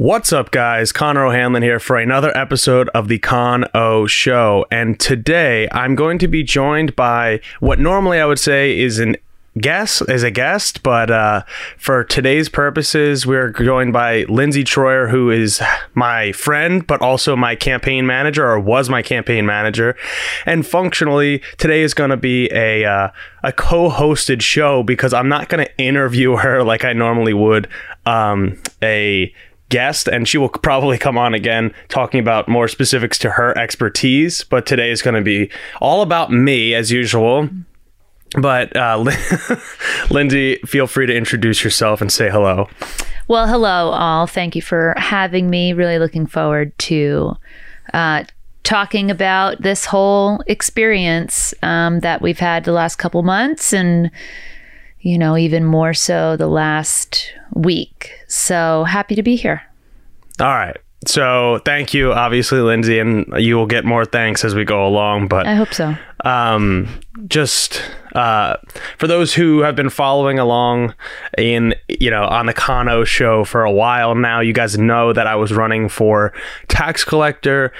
What's up, guys? Connor O'Hanlon here for another episode of the Con O Show. And today I'm going to be joined by what normally I would say is an guest as a guest, but uh, for today's purposes, we're joined by Lindsay Troyer, who is my friend, but also my campaign manager, or was my campaign manager. And functionally, today is going to be a uh, a co-hosted show because I'm not going to interview her like I normally would. Um, a guest and she will probably come on again talking about more specifics to her expertise but today is going to be all about me as usual but uh, Lindsay, feel free to introduce yourself and say hello. Well, hello, all. Thank you for having me. Really looking forward to uh, talking about this whole experience um, that we've had the last couple months and, you know, even more so the last week. So happy to be here. All right. So thank you, obviously, Lindsay, and you will get more thanks as we go along. But I hope so. Um, just uh, for those who have been following along in you know on the Con O show for a while now, you guys know that I was running for tax collector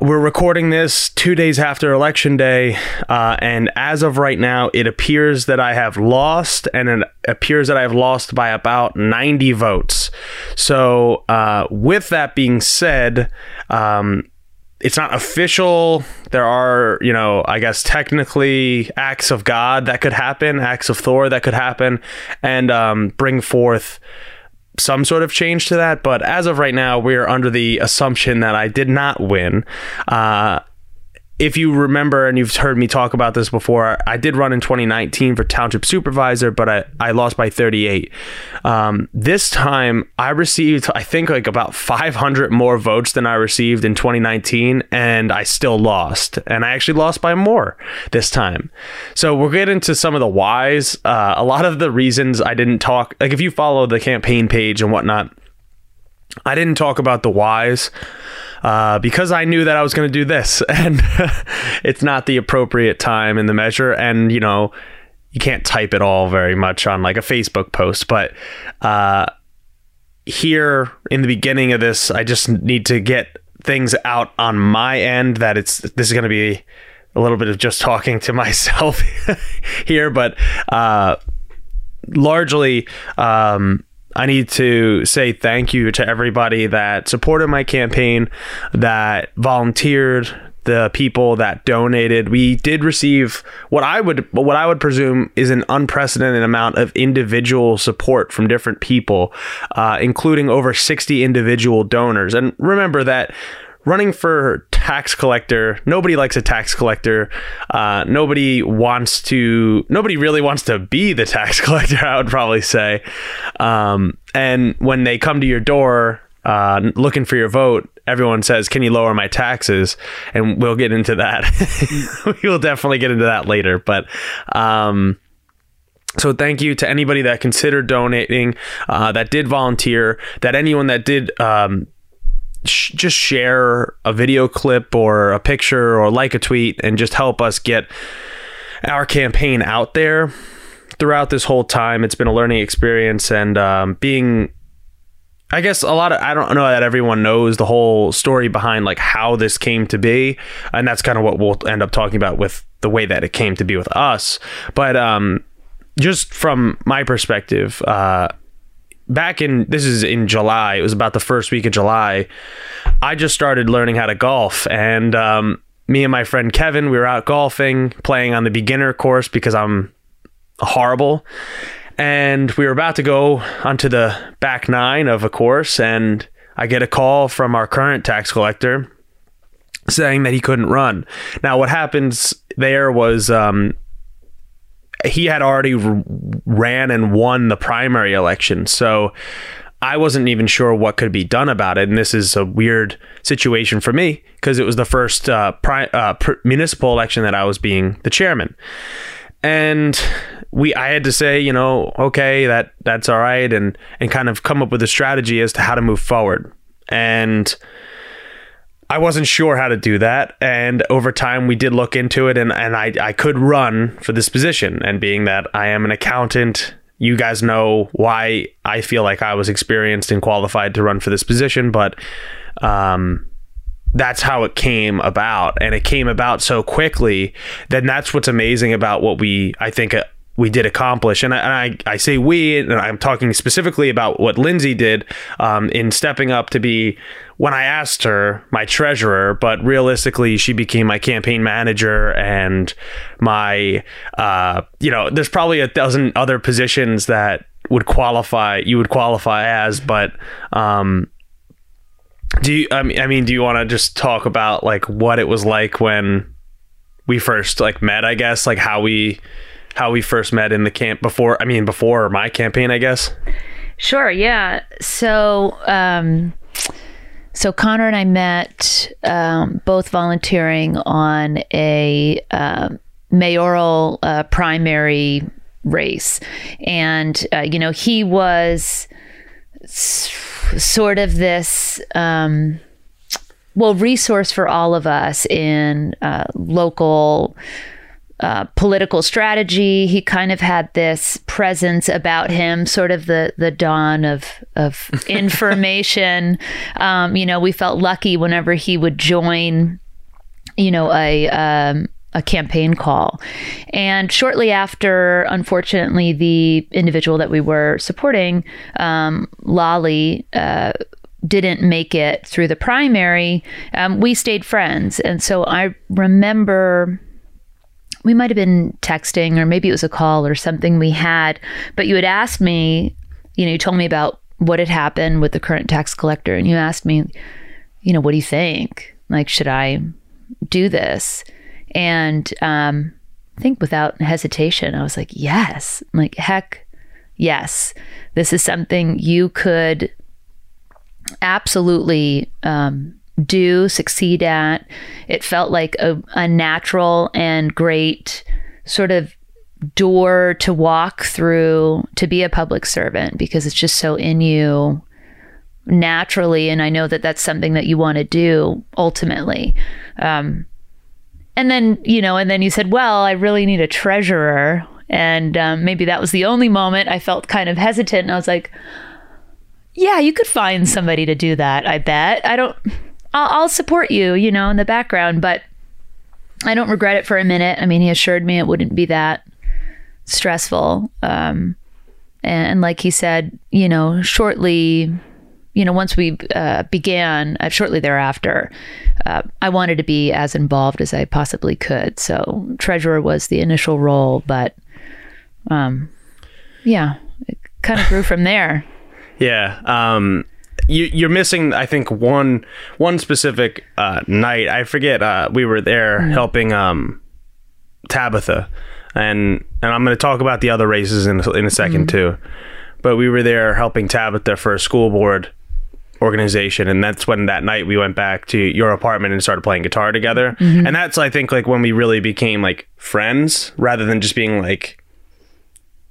we're recording this two days after election day, uh, and as of right now, it appears that I have lost, and it appears that I have lost by about 90 votes. So, uh, with that being said, um, it's not official. There are, you know, I guess technically acts of God that could happen, acts of Thor that could happen, and um, bring forth some sort of change to that. But as of right now, we're under the assumption that I did not win. Uh, if you remember and you've heard me talk about this before, I did run in 2019 for township supervisor, but I, I lost by 38. Um, this time I received, I think, like about 500 more votes than I received in 2019, and I still lost. And I actually lost by more this time. So we'll get into some of the whys. Uh, a lot of the reasons I didn't talk, like if you follow the campaign page and whatnot, I didn't talk about the whys uh, because I knew that I was going to do this, and it's not the appropriate time in the measure. And you know, you can't type it all very much on like a Facebook post, but uh, here in the beginning of this, I just need to get things out on my end that it's this is going to be a little bit of just talking to myself here, but uh, largely. Um, I need to say thank you to everybody that supported my campaign, that volunteered, the people that donated. We did receive what I would what I would presume is an unprecedented amount of individual support from different people, uh, including over 60 individual donors. And remember that running for tax collector. Nobody likes a tax collector. Uh, nobody wants to nobody really wants to be the tax collector i would probably say. Um, and when they come to your door uh, looking for your vote everyone says can you lower my taxes? And we'll get into that. We'll definitely get into that later but um, so thank you to anybody that considered donating, uh, that did volunteer, that anyone that did um, just share a video clip or a picture or like a tweet and just help us get our campaign out there throughout this whole time. It's been a learning experience and um, being. I guess a lot of I don't know that everyone knows the whole story behind like how this came to be, and that's kind of what we'll end up talking about with the way that it came to be with us. But um, just from my perspective, uh, back in this is in July. It was about the first week of July. I just started learning how to golf, and um, me and my friend Kevin, we were out golfing, playing on the beginner course because I'm horrible. And we were about to go onto the back nine of a course, and I get a call from our current tax collector saying that he couldn't run. Now, what happens there was um, he had already r- ran and won the primary election. So I wasn't even sure what could be done about it. And this is a weird situation for me because it was the first uh, pri- uh, pr- municipal election that I was being the chairman. And we, I had to say, you know, okay, that that's all right, and and kind of come up with a strategy as to how to move forward. And I wasn't sure how to do that. And over time, we did look into it, and, and I, I could run for this position. And being that I am an accountant, you guys know why I feel like I was experienced and qualified to run for this position, but um, that's how it came about, and it came about so quickly. Then that's what's amazing about what we I think uh, we did accomplish. And I, and I, I say we, and I'm talking specifically about what Lindsay did um, in stepping up to be, when I asked her, my treasurer, but realistically, she became my campaign manager and my, uh, you know, there's probably a dozen other positions that would qualify, you would qualify as, but, um, do you, I mean, I mean, do you want to just talk about like what it was like when we first like met, I guess, like how we, how we first met in the camp before i mean before my campaign i guess Sure, yeah. So, um, so Connor and I met um, both volunteering on a um mayoral uh, primary race, and uh, you know he was s- sort of this. Um, well, resource for all of us in uh, local uh, political strategy. He kind of had this presence about him, sort of the the dawn of of information. um, you know, we felt lucky whenever he would join. You know, a um, a campaign call, and shortly after, unfortunately, the individual that we were supporting, um, Lolly. Uh, didn't make it through the primary, um, we stayed friends. And so I remember we might have been texting or maybe it was a call or something we had, but you had asked me, you know, you told me about what had happened with the current tax collector and you asked me, you know, what do you think? Like, should I do this? And um, I think without hesitation, I was like, yes. I'm like, heck, yes. This is something you could absolutely um, do, succeed at. It felt like a, a natural and great sort of door to walk through to be a public servant because it's just so in you naturally. And I know that that's something that you want to do ultimately. Um, and then, you know, and then you said, well, I really need a treasurer. And um, maybe that was the only moment I felt kind of hesitant. And I was like, yeah, you could find somebody to do that. I bet. I don't. I'll, I'll support you, you know, in the background, but I don't regret it for a minute. I mean, he assured me it wouldn't be that stressful. Um, and, like he said, you know, shortly, you know, once we uh, began, uh, shortly thereafter, uh, I wanted to be as involved as I possibly could. So treasurer was the initial role, but um, yeah, it kind of grew from there. Yeah. Um, you, you're missing, I think, one one specific uh, night. I forget. Uh, we were there helping um, Tabitha, and and I'm going to talk about the other races in in a 2nd too. But we were there helping Tabitha for a school board organization, and that's when that night we went back to your apartment and started playing guitar together. And that's I think like when we really became like friends, rather than just being like,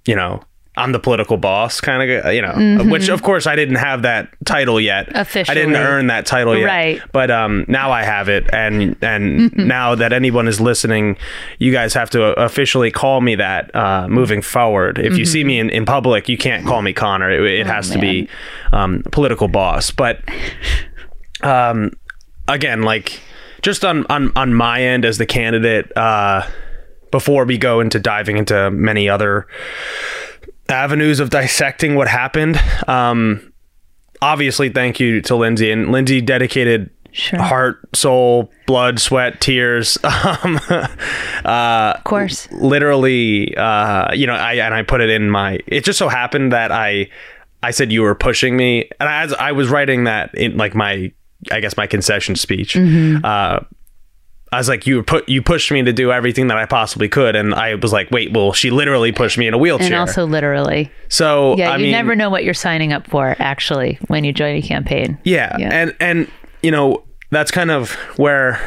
you know. I'm the political boss, kind of, you know. Which, of course, I didn't have that title yet. I didn't earn that title yet. Right. But um, now I have it, and and now that anyone is listening, you guys have to officially call me that uh, moving forward. If you see me in, in public, you can't call me Connor. It, it has to be um, political boss. But um, again, like just on on on my end as the candidate, uh, before we go into diving into many other avenues of dissecting what happened. Um, obviously, thank you to Lindsay and Lindsay dedicated Sure. heart, soul, blood, sweat, tears. Um, uh, Of course. literally, uh, you know, I and I put it in my. It just so happened that I, I said you were pushing me, and as I was writing that in like my, I guess my concession speech. Mm-hmm. Uh, I was like, you put you pushed me to do everything that I possibly could, and I was like, wait, well, she literally pushed me in a wheelchair. And also literally. so Yeah, I you mean, never know what you're signing up for actually when you join a campaign. Yeah, Yeah. and and you know that's kind of where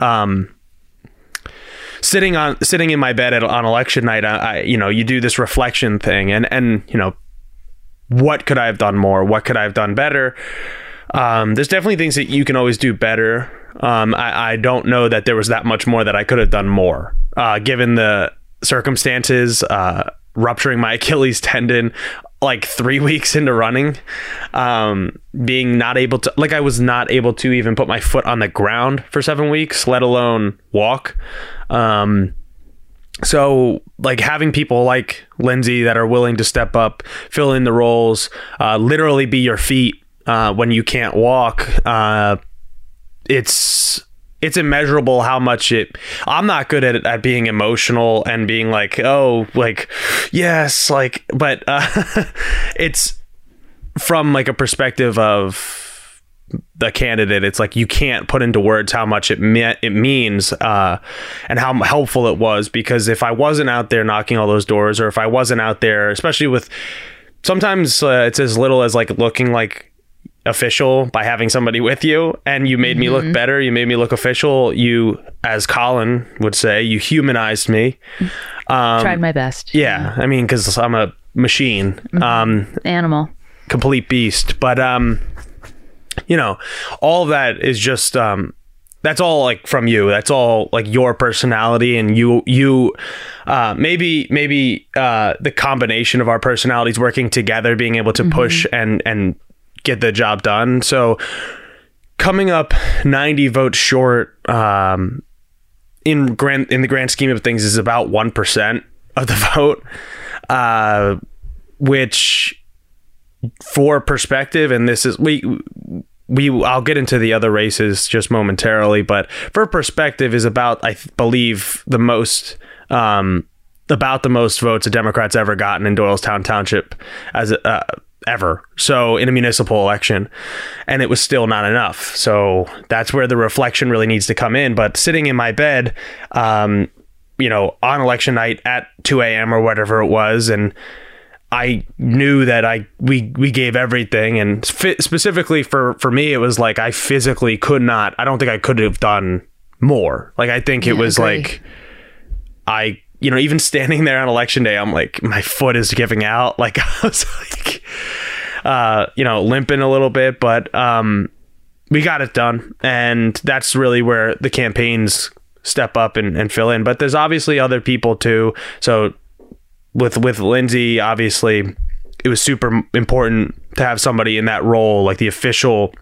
um sitting on sitting in my bed at, on election night I, I you know you do this reflection thing and and you know what could I have done more what could I have done better um there's definitely things that you can always do better um I, I don't know that there was that much more that I could have done more uh given the circumstances uh rupturing my Achilles tendon like three weeks into running, um, being not able to, like, I was not able to even put my foot on the ground for seven weeks, let alone walk. Um, so like having people like Lindsay that are willing to step up, fill in the roles, uh, literally be your feet uh, when you can't walk. Uh, it's it's immeasurable how much it i'm not good at at being emotional and being like oh like yes like but uh it's from like a perspective of the candidate. It's like you can't put into words how much it me- it means uh and how helpful it was because if i wasn't out there knocking all those doors or if i wasn't out there especially with sometimes uh, it's as little as like looking like official by having somebody with you and you made me look better you made me look official. You as colin would say you humanized me. Tried my best. yeah i mean because i'm a machine um Animal. complete beast. But um you know all that is just um that's all like from you. That's all like your personality and you you uh maybe maybe uh the combination of our personalities working together being able to push and and get the job done. So coming up 90 votes short um in grand in the grand scheme of things is about 1% of the vote uh which for perspective and this is we we I'll get into the other races just momentarily but for perspective is about I th- believe the most um about the most votes a Democrat's ever gotten in Doylestown Township as a, uh, ever so in a municipal election and it was still not enough so that's where the reflection really needs to come in but sitting in my bed um you know on election night at 2 a.m or whatever it was and I knew that I we we gave everything, and fi- specifically for for me, it was like I physically could not. I don't think I could have done more. Like I think it Yeah, was like I you know even standing there on election day, I'm like my foot is giving out. Like I was like uh you know limping a little bit, but um we got it done, and that's really where the campaigns step up and, and fill in. But there's obviously other people too. So with with Lindsay, obviously, it was super important to have somebody in that role, like the official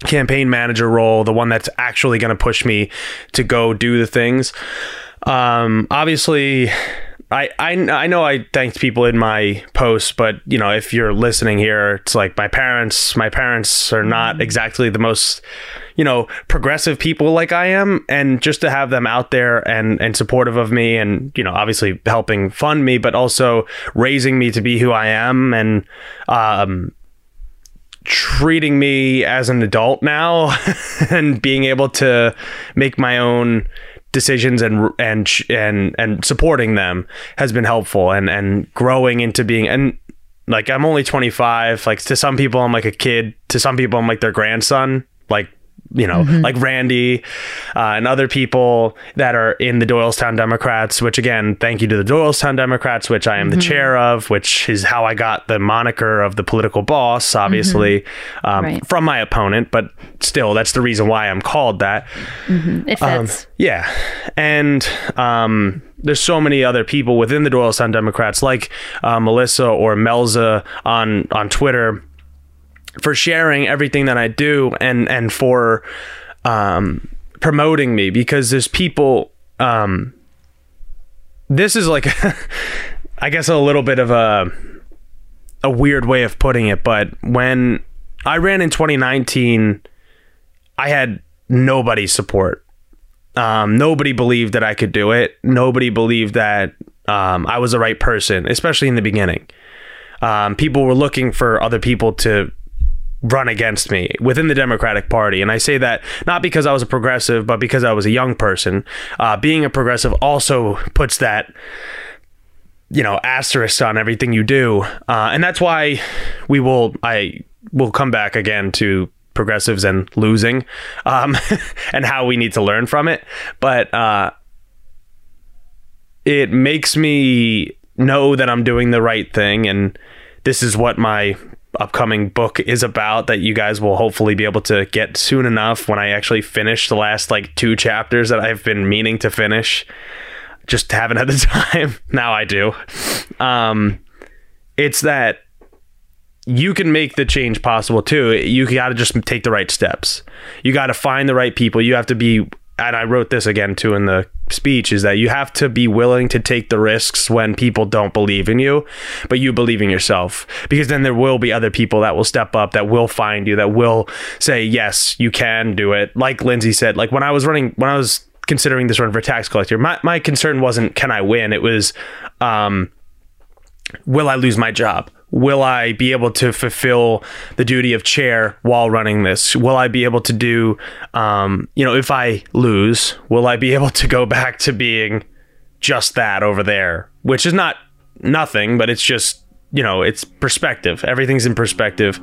campaign manager role, the one that's actually going to push me to go do the things. Um, obviously, I, I I know I thanked people in my post, but you know, if you're listening here, it's like my parents. My parents are not exactly the most, you know, progressive people like I am, and just to have them out there and and supportive of me, and you know, obviously helping fund me, but also raising me to be who I am, and um, treating me as an adult now and being able to make my own decisions and and and and supporting them has been helpful and and growing into being and like I'm only 25 like to some people I'm like a kid to some people I'm like their grandson like you know like Randy uh, and other people that are in the Doylestown Democrats which again thank you to the Doylestown Democrats which I am the chair of which is how I got the moniker of the political boss obviously um, Right. from my opponent but still that's the reason why I'm called that It fits. yeah. And um, there's so many other people within the Doylestown Democrats, like uh, Melissa or Melza on on Twitter, for sharing everything that I do and and for um, promoting me because there's people. Um, this is like, I guess, a little bit of a a weird way of putting it, but when I ran in 2019, I had nobody's support. Um, nobody believed that I could do it. Nobody believed that um, I was the right person, especially in the beginning. Um, people were looking for other people to run against me within the Democratic Party. And I say that not because I was a progressive, but because I was a young person. Uh, being a progressive also puts that you know asterisk on everything you do uh, and that's why we will i will come back again to progressives and losing um, and how we need to learn from it but uh, it makes me know that i'm doing the right thing and this is what my upcoming book is about that you guys will hopefully be able to get soon enough when i actually finish the last like two chapters that i've been meaning to finish just haven't had the time. now I do. Um, it's that you can make the change possible too. You got to just take the right steps. You got to find the right people. You have to be, and I wrote this again too in the speech, is that you have to be willing to take the risks when people don't believe in you, but you believe in yourself. Because then there will be other people that will step up, that will find you, that will say, yes, you can do it. Like Lindsay said, like when I was running, when I was considering this run for tax collector, my, my concern wasn't, can I win? It was, um, will I lose my job? Will I be able to fulfill the duty of chair while running this? Will I be able to do, um, you know, if I lose, will I be able to go back to being just that over there? Which is not nothing, but it's just, you know, it's perspective. Everything's in perspective.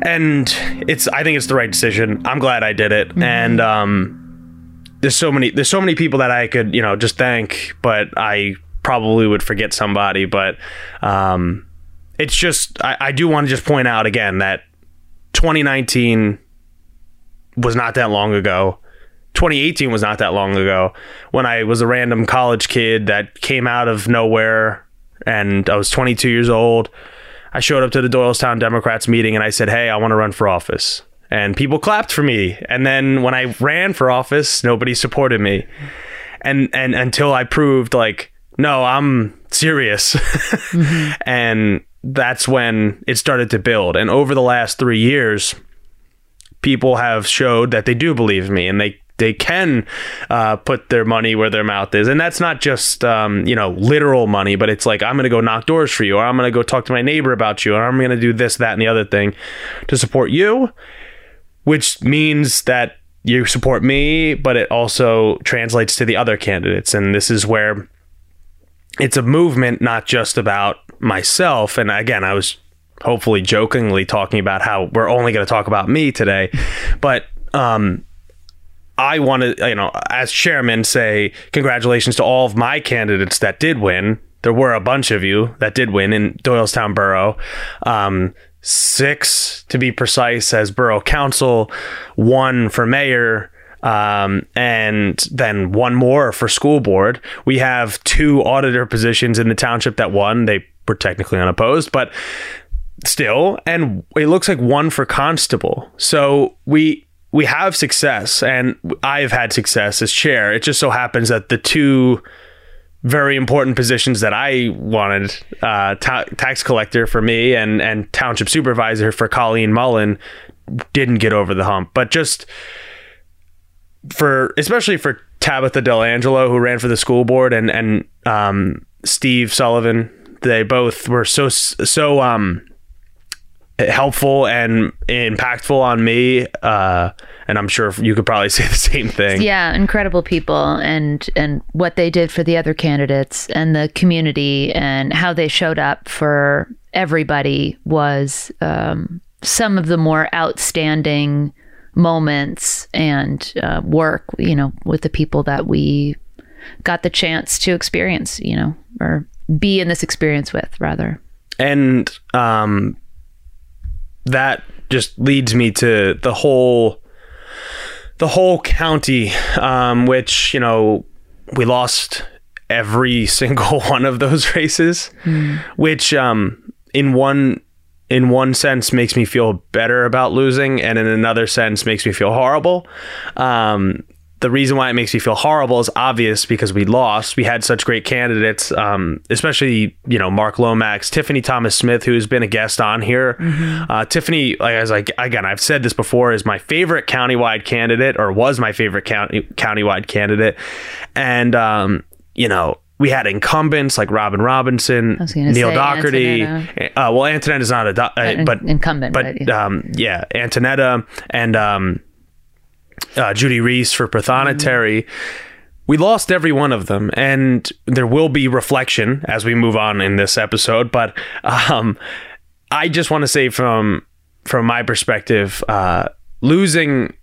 And it's, I think it's the right decision. I'm glad I did it. Mm-hmm. And, um, there's so many, there's so many people that I could, you know, just thank, but I probably would forget somebody. But, um, it's just I, I do want to just point out again that 2019 was not that long ago. 2018 was not that long ago when I was a random college kid that came out of nowhere and I was 22 years old. I showed up to the Doylestown Democrats meeting and I said, Hey, I want to run for office. And people clapped for me. And then when I ran for office, nobody supported me. And and until I proved like, no, I'm serious. mm-hmm. And that's when it started to build. And over the last three years, people have showed that they do believe me and they they can uh, put their money where their mouth is, and that's not just um, you know literal money, but it's like I'm going to go knock doors for you, or I'm going to go talk to my neighbor about you, or I'm going to do this, that, and the other thing to support you, which means that you support me, but it also translates to the other candidates, and this is where it's a movement not just about myself. And again, I was hopefully jokingly talking about how we're only going to talk about me today, but um, I want to, you know, as chairman, say congratulations to all of my candidates that did win. There were a bunch of you that did win in Doylestown Borough. Um, six, to be precise, as borough council, one for mayor, um, and then one more for school board. We have two auditor positions in the township that won. They were technically unopposed, but still, and it looks like one for constable. So we we have success, and I've had success as chair. It just so happens that the two very important positions that I wanted uh, ta- tax collector for me and and township supervisor for Colleen Mullen didn't get over the hump. But just for especially for Tabitha Delangelo, who ran for the school board, and and um, Steve Sullivan, they both were so so um, helpful and impactful on me. Uh, and I'm sure you could probably say the same thing. Yeah, incredible people, and and what they did for the other candidates and the community, and how they showed up for everybody was um, some of the more outstanding moments and uh, work, you know, with the people that we got the chance to experience, you know, or be in this experience with, rather. And um, that just leads me to the whole the whole county, um, which you know we lost every single one of those races, mm. which um, in one in one sense makes me feel better about losing, and in another sense makes me feel horrible. Um, the reason why it makes me feel horrible is obvious because we lost. We had such great candidates, um, especially you know Mark Lomax, Tiffany Thomas Smith, who's been a guest on here. Mm-hmm. Uh, Tiffany, like as I again, I've said this before, is my favorite countywide candidate, or was my favorite county countywide candidate, and um, you know we had incumbents like Robin Robinson, Neil Doherty. Uh, well, Antonetta is not a do- uh, but incumbent, but right. Um, yeah, Antonetta and um, uh, Judy Reese for Prothonotary. Mm-hmm. We lost every one of them, and there will be reflection as we move on in this episode. But um, I just want to say from from my perspective, uh, losing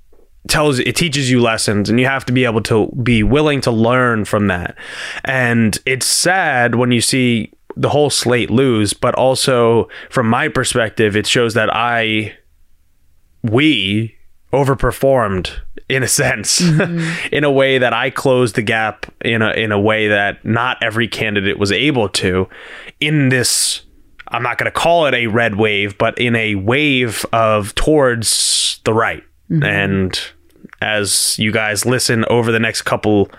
tells it teaches you lessons and you have to be able to be willing to learn from that and it's sad when you see the whole slate lose but also from my perspective it shows that i we overperformed in a sense, mm-hmm. in a way that I closed the gap in a in a way that not every candidate was able to. In this, I'm not going to call it a red wave, but in a wave of towards the right. Mm-hmm. And as you guys listen over the next couple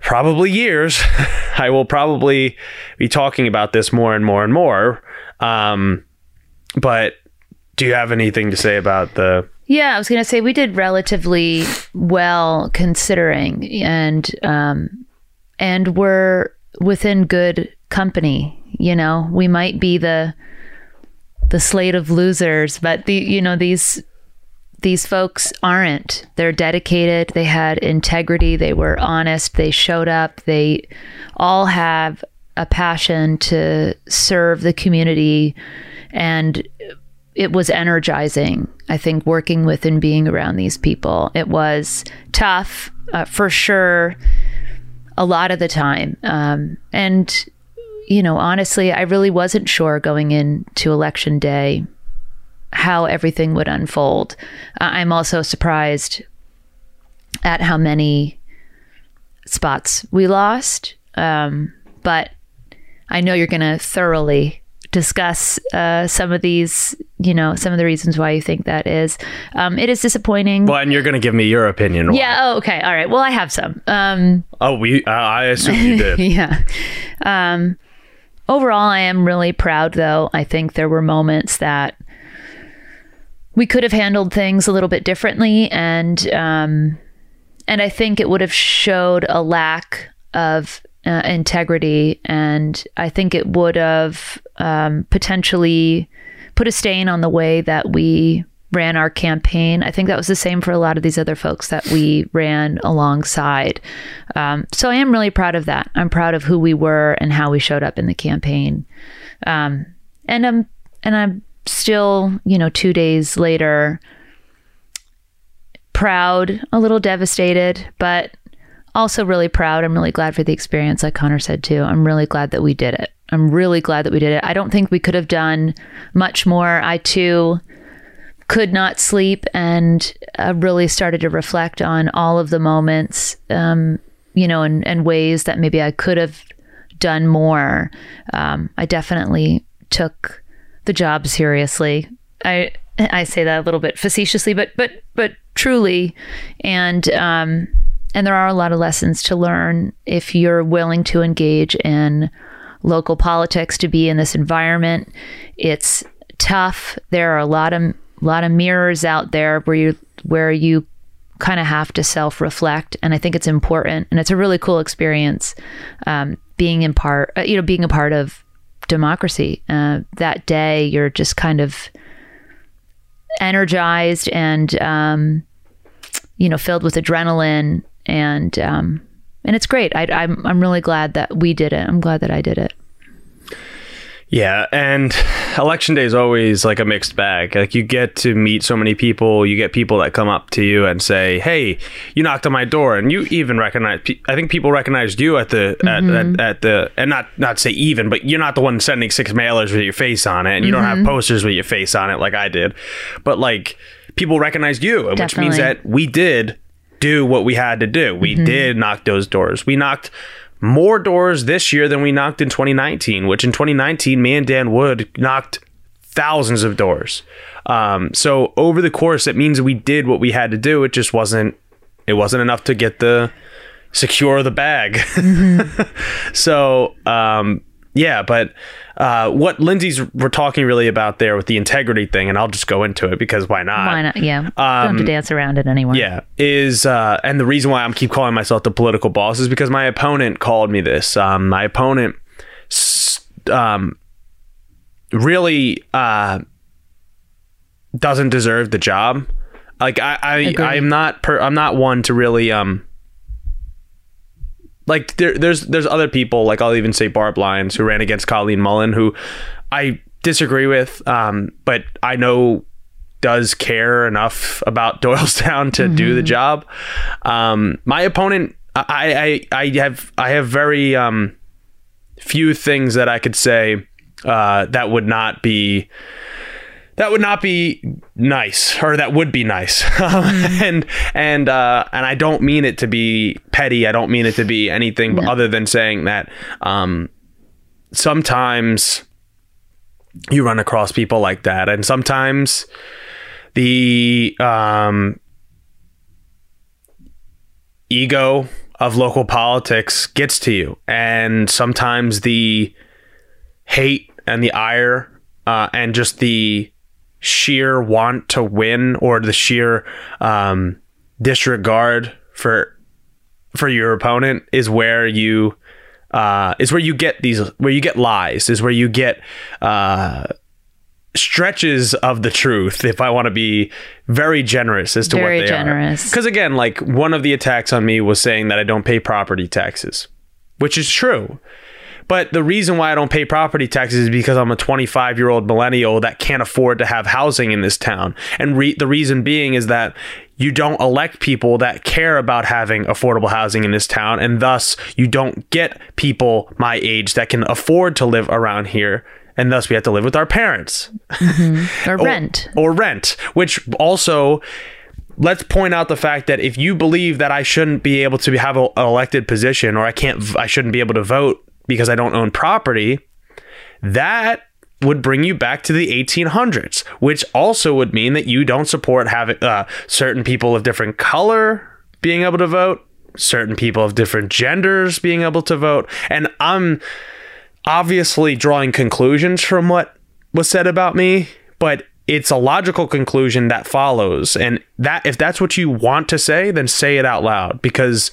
probably years, I will probably be talking about this more and more and more. Um, but do you have anything to say about the? Yeah, I was going to say we did relatively well considering, and um, and we're within good company. You know, we might be the the slate of losers, but the you know these these folks aren't. They're dedicated. They had integrity. They were honest. They showed up. They all have a passion to serve the community. And it was energizing, I think, working with and being around these people. It was tough uh, for sure, a lot of the time. Um, and, you know, honestly, I really wasn't sure going into election day how everything would unfold. Uh, I'm also surprised at how many spots we lost. Um, but I know you're going to thoroughly discuss uh, some of these, you know, some of the reasons why you think that is. Um, it is disappointing. Well, and you're going to give me your opinion. why. yeah. Oh, okay. All right. Well, I have some. Um, Oh, we. Uh, I assume you did. yeah. Um, overall, I am really proud, though. I think there were moments that we could have handled things a little bit differently, and um, and I think it would have showed a lack of uh, integrity, and I think it would have um, potentially put a stain on the way that we ran our campaign. I think that was the same for a lot of these other folks that we ran alongside. Um, so I am really proud of that. I'm proud of who we were and how we showed up in the campaign. Um, and I'm and I'm still, you know, two days later, proud, a little devastated, but also really proud. I'm really glad for the experience, like Connor said too. I'm really glad that we did it. I'm really glad that we did it. I don't think we could have done much more. I too could not sleep and uh, really started to reflect on all of the moments, um, you know, and, and ways that maybe I could have done more. Um, I definitely took the job seriously. I I say that a little bit facetiously, but but but truly, and um, and there are a lot of lessons to learn if you're willing to engage in local politics to be in this environment. It's tough. There are a lot of lot of mirrors out there where you where you kind of have to self reflect, and I think it's important, and it's a really cool experience um, being in part, uh, you know, being a part of democracy. Uh, that day, you're just kind of energized and um, you know filled with adrenaline, and um, and it's great. I, I'm I'm really glad that we did it. I'm glad that I did it. Yeah, and election day is always like a mixed bag. Like you get to meet so many people, you get people that come up to you and say, "Hey, you knocked on my door," and you even recognize. I think people recognized you at the at, at, mm-hmm. at the and not not say even, but you're not the one sending six mailers with your face on it, and you don't have mm-hmm. posters with your face on it like I did. But like people recognized you, which means that we did do what we had to do. We mm-hmm. did knock those doors. We knocked more doors this year than we knocked in 2019, which in 2019, me and Dan Wood knocked thousands of doors. Um, so over the course, it means we did what we had to do. It just wasn't, it wasn't enough to get the secure the bag. so, um, yeah, but uh, what Lindsay's we're talking really about there with the integrity thing, and I'll just go into it because why not? Why not? Yeah, don't have to dance around it anyway. Yeah, is uh, and the reason why I'm keep calling myself the political boss is because my opponent called me this. Um, my opponent um, really uh, doesn't deserve the job. Like I, I Agreed. I'm not per, I'm not one to really um like there, there's there's other people like I'll even say Barb Lyons who ran against Colleen Mullen who I disagree with um but I know does care enough about Doylestown to do the job. Um my opponent I I I have I have very um few things that I could say uh that would not be that would not be nice or that would be nice. And and uh and i don't mean it to be petty. I don't mean it to be anything but other than saying that um sometimes you run across people like that and sometimes the um ego of local politics gets to you and sometimes the hate and the ire uh, and just the sheer want to win or the sheer um, disregard for for your opponent is where you uh, is where you get these where you get lies is where you get uh, stretches of the truth if i want to be very generous as to Very what they generous. because again like one of the attacks on me was saying that i don't pay property taxes which is true but the reason why I don't pay property taxes is because I'm a 25 year old millennial that can't afford to have housing in this town. And re- the reason being is that you don't elect people that care about having affordable housing in this town. And thus, you don't get people my age that can afford to live around here. And thus, we have to live with our parents mm-hmm. Or rent. or rent, which also let's point out the fact that if you believe that I shouldn't be able to have a, an elected position or I can't I shouldn't be able to vote because I don't own property, that would bring you back to the 1800s, which also would mean that you don't support having uh, certain people of different color being able to vote, certain people of different genders being able to vote, and I'm obviously drawing conclusions from what was said about me, but it's a logical conclusion that follows. And that if that's what you want to say, then say it out loud because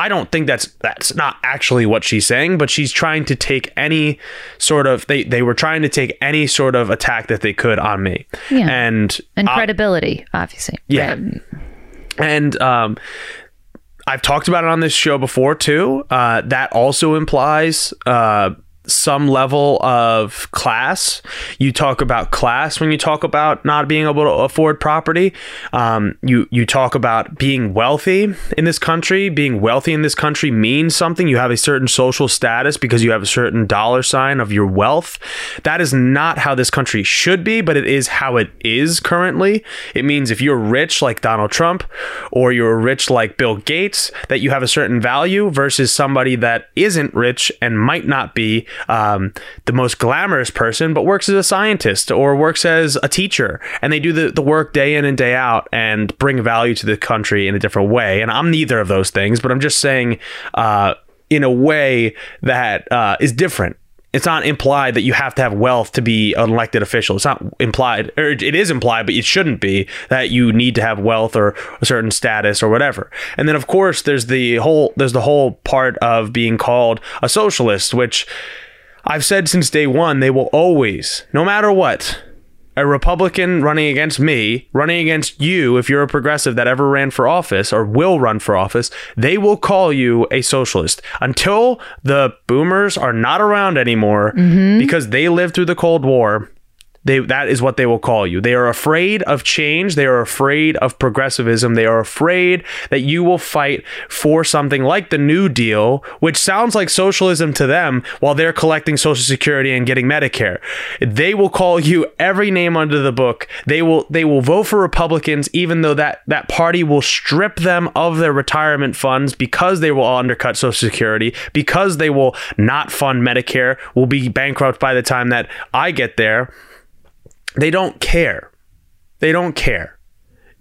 I don't think that's that's not actually what she's saying, but she's trying to take any sort of they they were trying to take any sort of attack that they could on me. Yeah. And And credibility, obviously. yeah. And um, I've talked about it on this show before too. Uh, that also implies uh, some level of class. You talk about class when you talk about not being able to afford property. Um, you you talk about being wealthy in this country. Being wealthy in this country means something. You have a certain social status because you have a certain dollar sign of your wealth. That is not how this country should be, but it is how it is currently. It means if you're rich like Donald Trump or you're rich like Bill Gates, that you have a certain value versus somebody that isn't rich and might not be um, the most glamorous person, but works as a scientist or works as a teacher. And they do the, the work day in and day out and bring value to the country in a different way. And I'm neither of those things, but I'm just saying uh, in a way that uh, is different it's not implied that you have to have wealth to be an elected official. It's not implied, or it is implied, but it shouldn't be that you need to have wealth or a certain status or whatever. And then, of course, there's the whole there's the whole part of being called a socialist, which I've said since day one. They will always, no matter what, a Republican running against me, running against you, if you're a progressive that ever ran for office or will run for office, they will call you a socialist until the boomers are not around anymore mm-hmm. because they lived through the Cold War. They that is what they will call you. They are afraid of change. They are afraid of progressivism. They are afraid that you will fight for something like the New Deal, which sounds like socialism to them while they're collecting social security and getting Medicare. They will call you every name under the book. They will they will vote for Republicans even though that that party will strip them of their retirement funds because they will undercut social security, because they will not fund Medicare, will be bankrupt by the time that I get there they don't care. They don't care.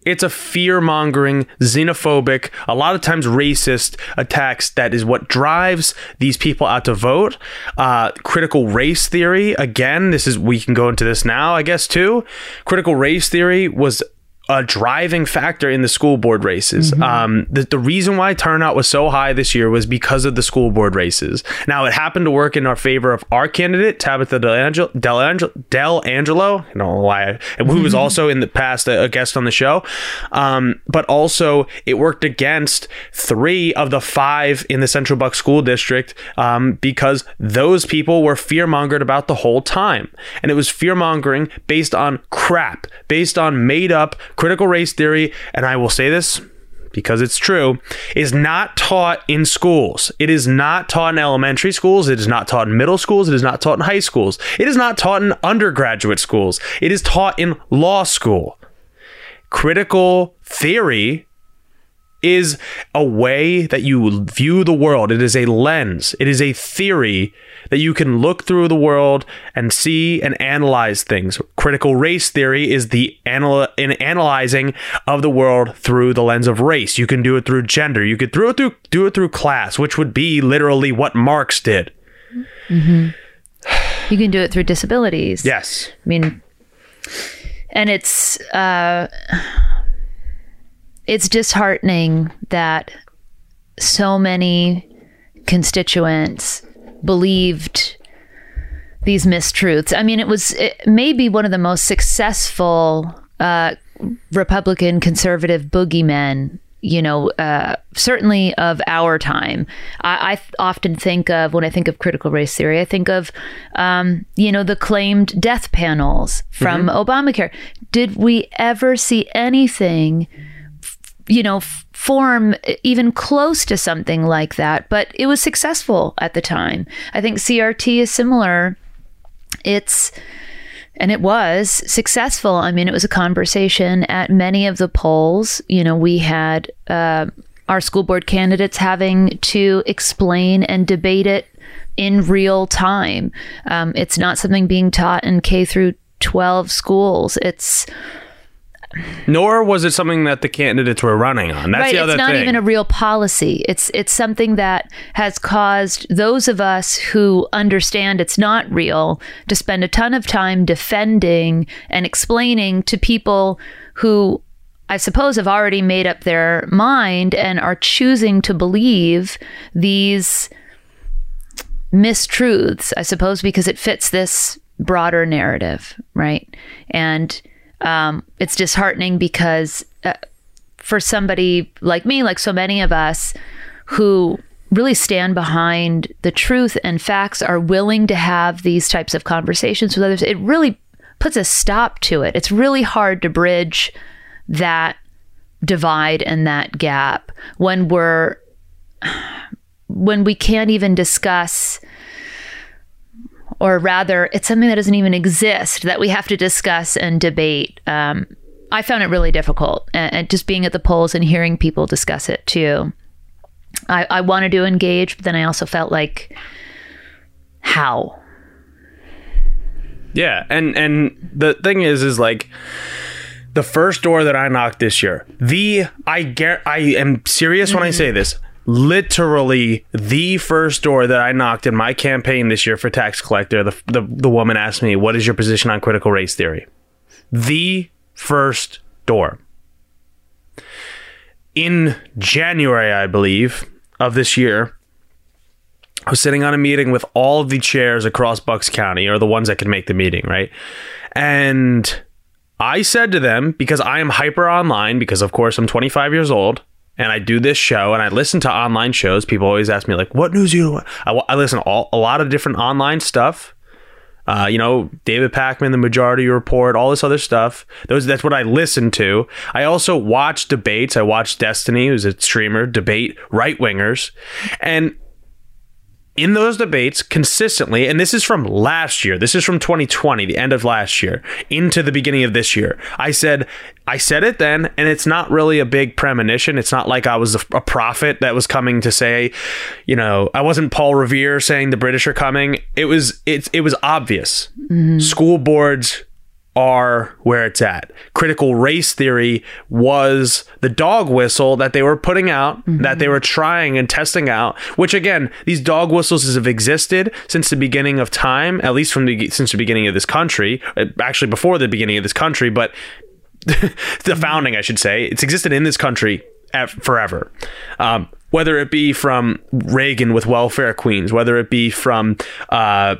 It's a fear mongering, xenophobic, a lot of times racist attacks that is what drives these people out to vote. Uh, critical race theory, again, this is, we can go into this now, I guess, too. Critical race theory was a driving factor in the school board races. Um, the, the reason why turnout was so high this year was because of the school board races. Now, it happened to work in our favor of our candidate, Tabitha Del, Del, Angelo, Del Angelo. I don't know why, who was also in the past a, a guest on the show. Um, but also, it worked against three of the five in the Central Bucks School District um, because those people were fear mongered about the whole time. And it was fear mongering based on crap, based on made up critical race theory. And I will say this because it's true, is not taught in schools. It is not taught in elementary schools. It is not taught in middle schools. It is not taught in high schools. It is not taught in undergraduate schools. It is taught in law school. Critical theory is a way that you view the world. It is a lens. It is a theory that you can look through the world and see and analyze things. Critical race theory is the anal- in analyzing of the world through the lens of race. You can do it through gender. You could do it through do it through class, which would be literally what Marx did. You can do it through disabilities. Yes. I mean, and it's uh, it's disheartening that so many constituents believed these mistruths. I mean, it was it may one of the most successful uh, Republican conservative boogeymen. You know, uh, certainly of our time. I, I often think of when I think of critical race theory, I think of, um, you know, the claimed death panels from Obamacare. Did we ever see anything? You know, form even close to something like that, but it was successful at the time. I think CRT is similar. It's and it was successful. I mean, it was a conversation at many of the polls. You know, we had uh, our school board candidates having to explain and debate it in real time. Um, it's not something being taught in K through 12 schools. It's Nor was it something that the candidates were running on. That's right. the other thing. It's not thing. even a real policy. It's it's something that has caused those of us who understand it's not real to spend a ton of time defending and explaining to people who I suppose have already made up their mind and are choosing to believe these mistruths, I suppose, because it fits this broader narrative, right? And um, it's disheartening because uh, for somebody like me, like so many of us who really stand behind the truth and facts, are willing to have these types of conversations with others, it really puts a stop to it. It's really hard to bridge that divide and that gap when we're when we can't even discuss or rather it's something that doesn't even exist that we have to discuss and debate um, i found it really difficult and, and just being at the polls and hearing people discuss it too I, I wanted to engage but then i also felt like how Yeah, and and the thing is, is like the first door that I knocked this year. The I get I am serious when I say this. Literally, the first door that I knocked in my campaign this year for tax collector, the the, the woman asked me, "What is your position on critical race theory?" The first door. In January, I believe, of this year, I was sitting on a meeting with all of the chairs across Bucks County, or the ones that could make the meeting, right? And I said to them, because I am hyper online, because of course I'm 25 years old, and I do this show, and I listen to online shows. People always ask me, like, "What news you?" I, I listen to all, a lot of different online stuff. Uh, you know, David Pakman, the Majority Report, all this other stuff. Those that's what I listen to. I also watch debates. I watch Destiny, who's a streamer, debate right wingers, and in those debates consistently, and this is from last year, this is from 2020, the end of last year, into the beginning of this year. I said, I said it then, and it's not really a big premonition. It's not like I was a, a prophet that was coming to say, you know, I wasn't Paul Revere saying the British are coming. It was, it's, it was obvious. Mm-hmm. School boards are where it's at. Critical race theory was the dog whistle that they were putting out, that they were trying and testing out. Which again, these dog whistles have existed since the beginning of time, at least from the since the beginning of this country. uh, Actually, before the beginning of this country, but the founding, I should say, it's existed in this country forever. Um, whether it be from Reagan with welfare queens, whether it be from uh,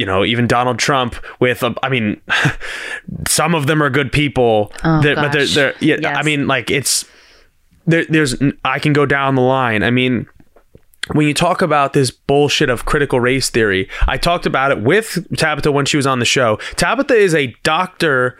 you know, even Donald Trump with, uh, I mean, some of them are good people, Oh, that- but they're, they're, yeah, Yes. I mean, like it's, there, there's, I can go down the line. I mean, when you talk about this bullshit of critical race theory, I talked about it with Tabitha when she was on the show. Tabitha is a doctor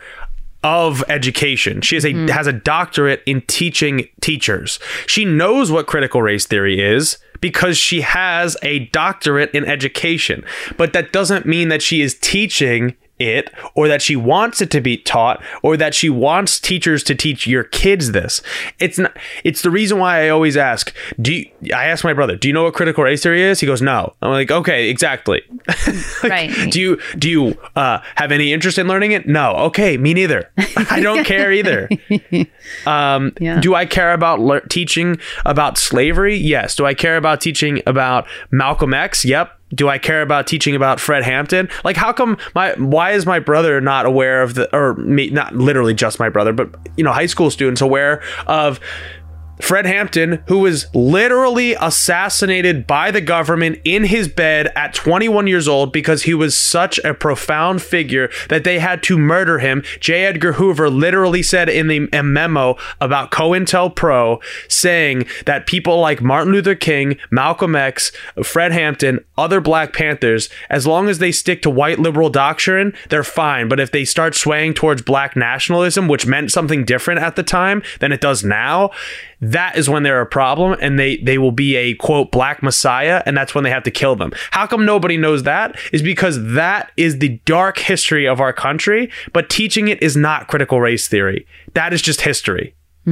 of education. She is a has a doctorate in teaching teachers. She knows what critical race theory is because she has a doctorate in education. But that doesn't mean that she is teaching it or that she wants it to be taught or that she wants teachers to teach your kids this. It's not it's the reason why I always ask, do you, I ask my brother, do you know what critical race theory is? He goes, "No." I'm like, "Okay, exactly." Like, Right. Do you do you uh, have any interest in learning it? No. Okay, me neither. I don't care either. Um, Yeah. Do I care about lear- teaching about slavery? Yes. Do I care about teaching about Malcolm X? Yep. Do I care about teaching about Fred Hampton? Like, how come my why is my brother not aware of the or me not literally just my brother, but you know, high school students aware of Fred Hampton, who was literally assassinated by the government in his bed at 21 years old because he was such a profound figure that they had to murder him. J. Edgar Hoover literally said in the, a memo about COINTELPRO saying that people like Martin Luther King, Malcolm X, Fred Hampton, other Black Panthers, as long as they stick to white liberal doctrine, they're fine. But if they start swaying towards black nationalism, which meant something different at the time than it does now, that is when they're a problem and they they will be a quote black messiah and that's when they have to kill them how come nobody knows that is because that is the dark history of our country but teaching it is not critical race theory that is just history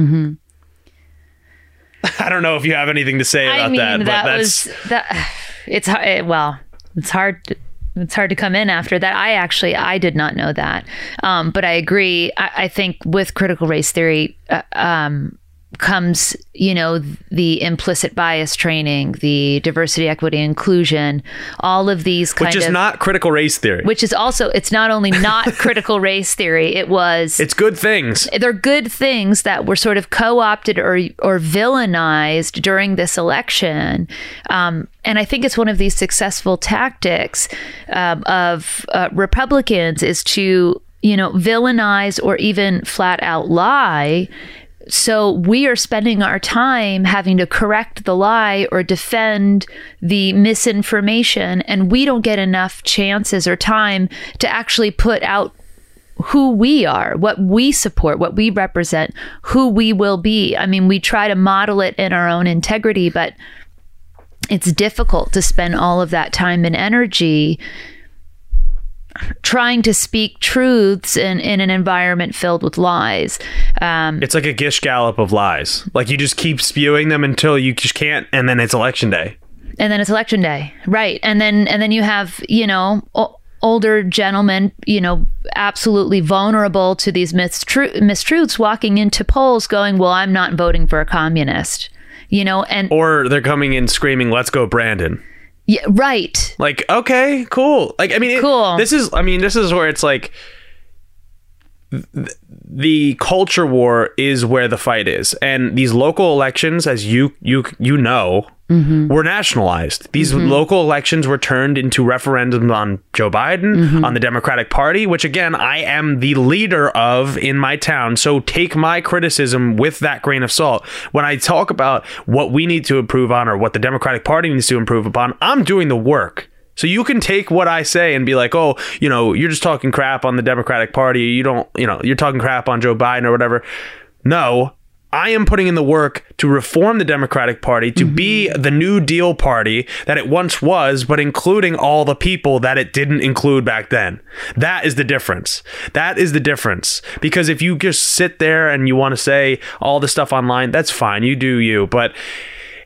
i don't know if you have anything to say about I mean, that, that, but that's was that. It's hard. eh, Well, it's hard. To, it's hard to come in after that. I actually I did not know that, um, but I agree. I, I think with critical race theory. Uh, um, comes you know the implicit bias training the diversity equity inclusion all of these kind which is of not critical race theory which is also it's not only not critical race theory it was it's good things they're good things that were sort of co-opted or or villainized during this election, um, and I think it's one of these successful tactics um, of uh, Republicans is to you know villainize or even flat out lie. So we are spending our time having to correct the lie or defend the misinformation, and we don't get enough chances or time to actually put out who we are, what we support, what we represent, who we will be. I mean, we try to model it in our own integrity, but it's difficult to spend all of that time and energy trying to speak truths in, in an environment filled with lies. Um, it's like a gish gallop of lies. Like you just keep spewing them until you just can't and then it's election day. And then it's election day. Right. And then and then you have you know o- older gentlemen you know absolutely vulnerable to these mistru- mistruths walking into polls going well i'm not voting for a communist. You know and or they're coming in screaming let's go brandon yeah, right Like, okay, cool. Like, I mean, it- Cool. this is, I mean, this is where it's like th- the culture war is where the fight is, and these local elections, as you you you know, Mm-hmm. were nationalized. These mm-hmm. local elections were turned into referendums on Joe Biden, mm-hmm. on the Democratic Party, which again I am the leader of in my town. So take my criticism with that grain of salt. When I talk about what we need to improve on or what the Democratic Party needs to improve upon, I'm doing the work. So you can take what I say and be like, oh, you know, you're just talking crap on the Democratic Party. You don't, you know, you're talking crap on Joe Biden or whatever. No, I am putting in the work to reform the Democratic Party to be mm-hmm. the New Deal party that it once was, but including all the people that it didn't include back then. That is the difference. That is the difference. Because if you just sit there and you want to say all the stuff online, that's fine. You do you. But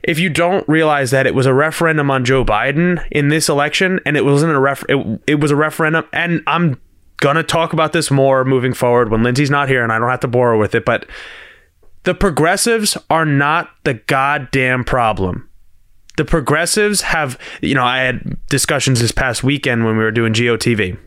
if you don't realize that it was a referendum on Joe Biden in this election and it wasn't a ref it, it was a referendum and I'm gonna talk about this more moving forward when Lindsay's not here and I don't have to bore her with it but the progressives are not the goddamn problem the progressives have you know I had discussions this past weekend when we were doing GOTV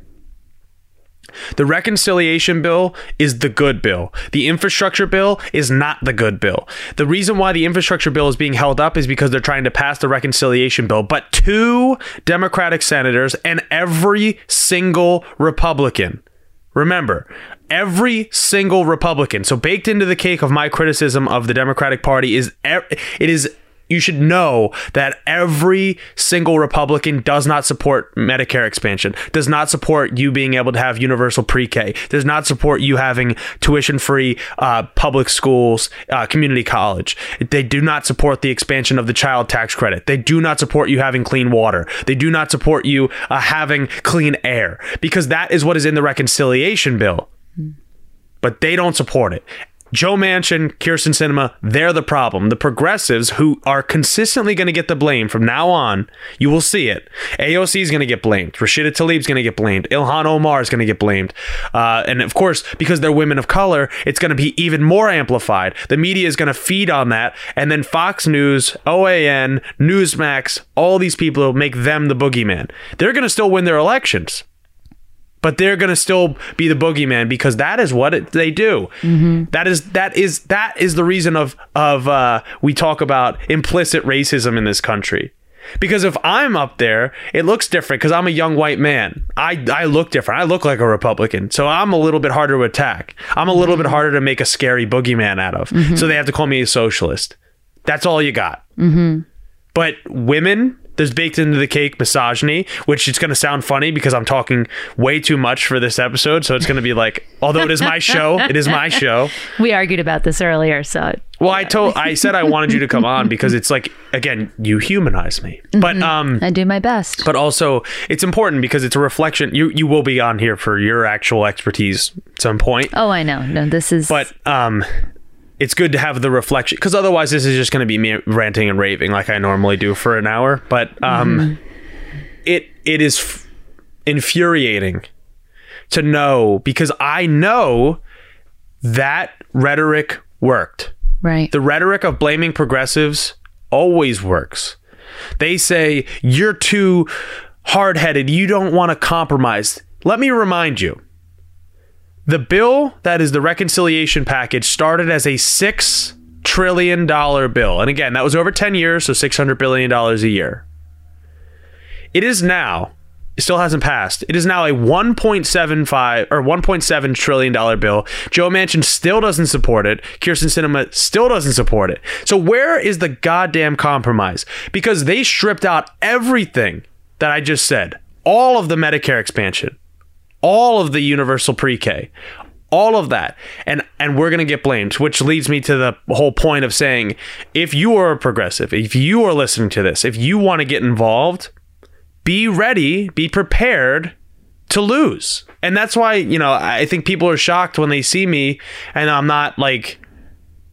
the reconciliation bill is the good bill. The infrastructure bill is not the good bill. The reason why the infrastructure bill is being held up is because they're trying to pass the reconciliation bill. But two Democratic senators and every single Republican, remember, every single Republican. So baked into the cake of my criticism of the Democratic Party is it is you should know that every single Republican does not support Medicare expansion, does not support you being able to have universal pre-K, does not support you having tuition-free uh, public schools, uh, community college. They do not support the expansion of the child tax credit. They do not support you having clean water. They do not support you uh, having clean air because that is what is in the reconciliation bill. But they don't support it. Joe Manchin, Kyrsten Sinema, they're the problem. The progressives who are consistently going to get the blame from now on, you will see it. AOC is going to get blamed. Rashida Tlaib is going to get blamed. Ilhan Omar is going to get blamed. Uh, and of course, because they're women of color, it's going to be even more amplified. The media is going to feed on that. And then Fox News, OAN, Newsmax, all these people make them the boogeyman. They're going to still win their elections but they're going to still be the boogeyman because that is what it, they do. Mm-hmm. That is that is that is the reason of of uh, we talk about implicit racism in this country. Because if I'm up there, it looks different because I'm a young white man. I, I look different. I look like a Republican. So I'm a little bit harder to attack. I'm a little bit mm-hmm. harder to make a scary boogeyman out of. Mm-hmm. So they have to call me a socialist. That's all you got. But women, there's baked into the cake misogyny, which it's going to sound funny because I'm talking way too much for this episode. So it's going to be like, although it is my show, it is my show. We argued about this earlier, so Well, I told, I said I wanted you to come on because it's like, again, you humanize me. But, um, I do my best. but also it's important because it's a reflection. You, you will be on here for your actual expertise at some point. oh, I know. No, this is. But, um, it's good to have the reflection because otherwise this is just going to be me ranting and raving like I normally do for an hour. But um, it it is f- infuriating to know because I know that rhetoric worked. right. The rhetoric of blaming progressives always works. They say you're too hard-headed. You don't want to compromise. Let me remind you. The bill that is the reconciliation package started as a 6 trillion dollar bill. And again, that was over 10 years, so 600 billion dollars a year. It is now it still hasn't passed. It is now a 1.75 or 1.7 trillion dollar bill. Joe Manchin still doesn't support it. Kyrsten Sinema still doesn't support it. So where is the goddamn compromise? Because they stripped out everything that I just said. All of the Medicare expansion, all of the universal pre-K, all of that. And and we're going to get blamed, which leads me to the whole point of saying if you are a progressive, if you are listening to this, if you want to get involved, be ready, be prepared to lose. And that's why, you know, I think people are shocked when they see me and I'm not like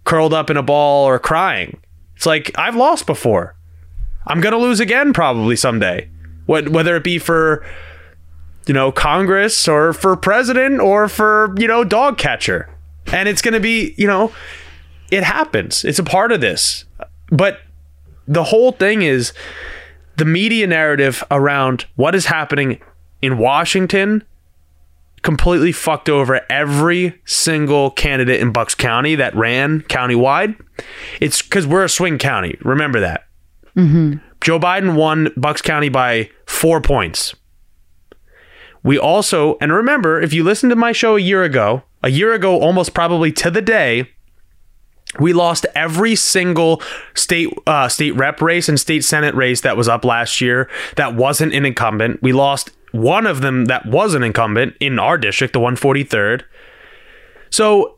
curled up in a ball or crying. It's like I've lost before. I'm going to lose again probably someday. Whether it be for you know, Congress or for president or for, you know, dog catcher. And it's going to be, you know, it happens. It's a part of this. But the whole thing is the media narrative around what is happening in Washington completely fucked over every single candidate in Bucks County that ran countywide. It's because we're a swing county. Remember that. Mm-hmm. Joe Biden won Bucks County by four points. We also, and remember, if you listened to my show a year ago, a year ago, almost probably to the day, we lost every single state uh, state rep race and state senate race that was up last year that wasn't an incumbent. We lost one of them that was an incumbent in our district, the 143rd. So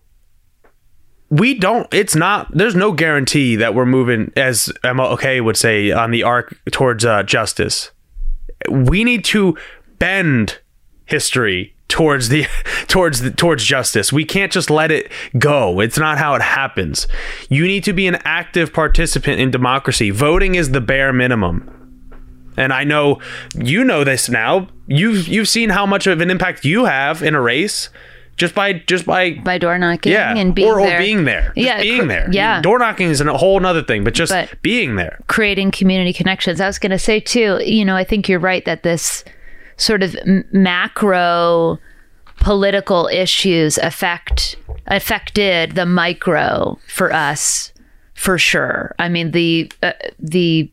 we don't it's not there's no guarantee that we're moving as MLK would say on the arc towards uh, justice. We need to bend history towards the towards the, towards justice. We can't just let it go. It's not how it happens. You need to be an active participant in democracy. Voting is the bare minimum. And I know you know this now. You've you've seen how much of an impact you have in a race just by just by by door knocking yeah and being or, or there. being there. Just Yeah, being there. yeah. door knocking is a whole other thing, but just But- being there. creating community connections. I was going to say too, you know, I think you're right that this sort of m- macro political issues affect affected the micro for us for sure. I mean the uh, the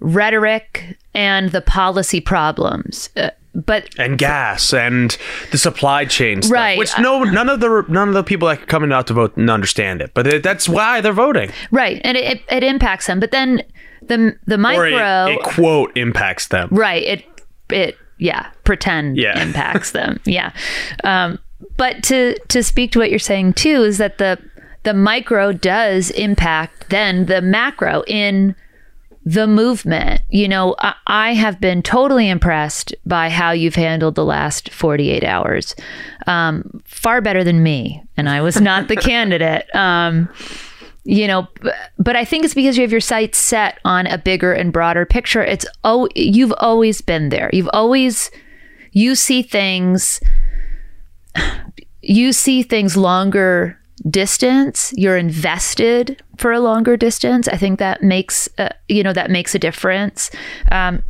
rhetoric and the policy problems uh, but and gas and the supply chain stuff, Right. which no none of the none of the people that are coming out to vote understand it, but that's why they're voting. right, and it, it, it impacts them. But then the the micro, it, it quote impacts them. right? It it yeah, pretend Yeah. impacts them. Yeah, um, but to to speak to what you're saying too is that the the micro does impact then the macro in the movement. You know, I, I have been totally impressed by how you've handled the last 48 hours. Um, far better than me. And I was not the candidate. Um, you know, but I think it's because you have your sights set on a bigger and broader picture. It's oh, you've always been there. You've always, you see things, you see things longer distance. You're invested for a longer distance. I think that makes uh, you know that makes a difference. Um,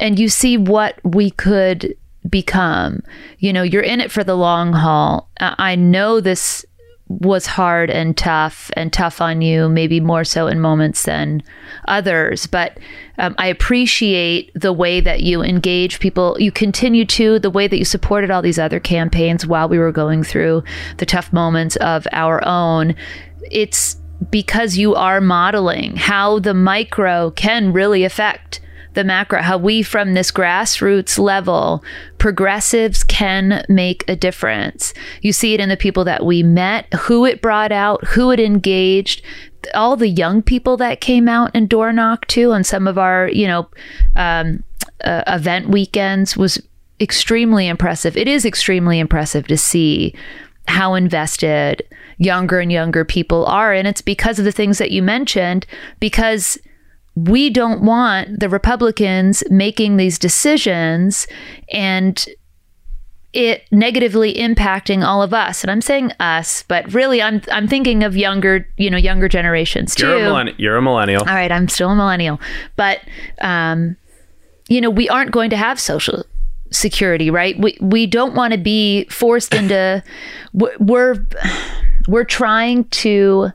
and you see what we could become. You know you're in it for the long haul. I know this was hard and tough and tough on you maybe more so in moments than others. But um, i appreciate the way that you engage people. You continue to the way that you supported all these other campaigns while we were going through the tough moments of our own. It's because you are modeling how the micro can really affect the macro, how we from this grassroots level, progressives can make a difference. You see it in the people that we met, who it brought out, who it engaged, all the young people that came out and door knocked too on some of our, you know, um, uh, event weekends was extremely impressive. It is extremely impressive to see how invested younger and younger people are. And it's because of the things that you mentioned, because we don't want the Republicans making these decisions and it negatively impacting all of us. And I'm saying us, but really I'm I'm thinking of younger, you know, younger generations too. You're a, millenn- you're a millennial. All right, I'm still a millennial, but um, you know, we aren't going to have social security, right? We we don't want to be forced into. we're- We're we're trying to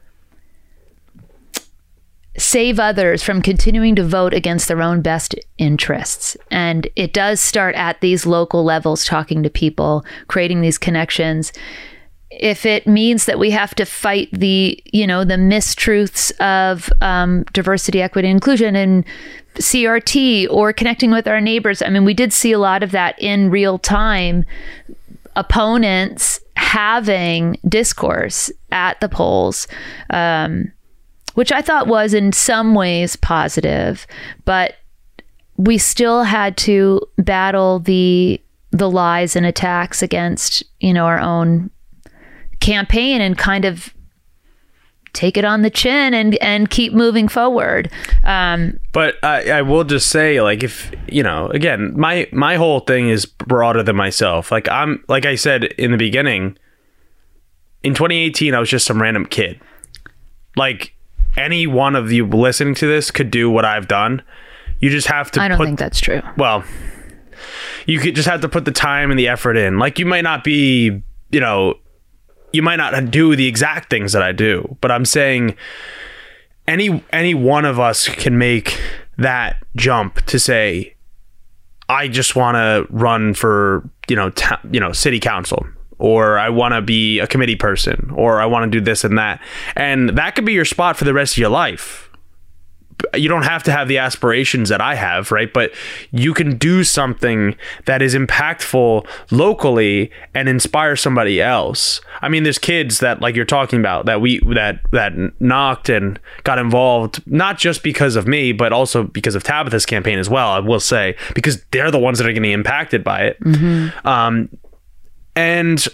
save others from continuing to vote against their own best interests. And it does start at these local levels, talking to people, creating these connections. If it means that we have to fight the, you know, the mistruths of um, diversity, equity, inclusion, and CRT, or connecting with our neighbors, I mean, we did see a lot of that in real time. Opponents having discourse at the polls. Um, which I thought was in some ways positive, but we still had to battle the the lies and attacks against you know our own campaign and kind of take it on the chin and and keep moving forward. Um, But I, I will just say, like, if you know, again, my my whole thing is broader than myself. Like I'm, like I said in the beginning, in 2018, I was just some random kid. Like any one of you listening to this could do what I've done. You just have to I don't put think that's true. well, you could just have to put the time and the effort in. Like you might not be, you know, you might not do the exact things that I do, but I'm saying any any one of us can make that jump to say I just want to run for, you know, ta- you know, city council or I want to be a committee person or I want to do this and that. And that could be your spot for the rest of your life you don't have to have the aspirations that I have, right? But you can do something that is impactful locally and inspire somebody else. I mean, there's kids that like you're talking about that we that that knocked and got involved not just because of me, but also because of Tabitha's campaign as well. I will say because they're the ones that are getting impacted by it. Um, and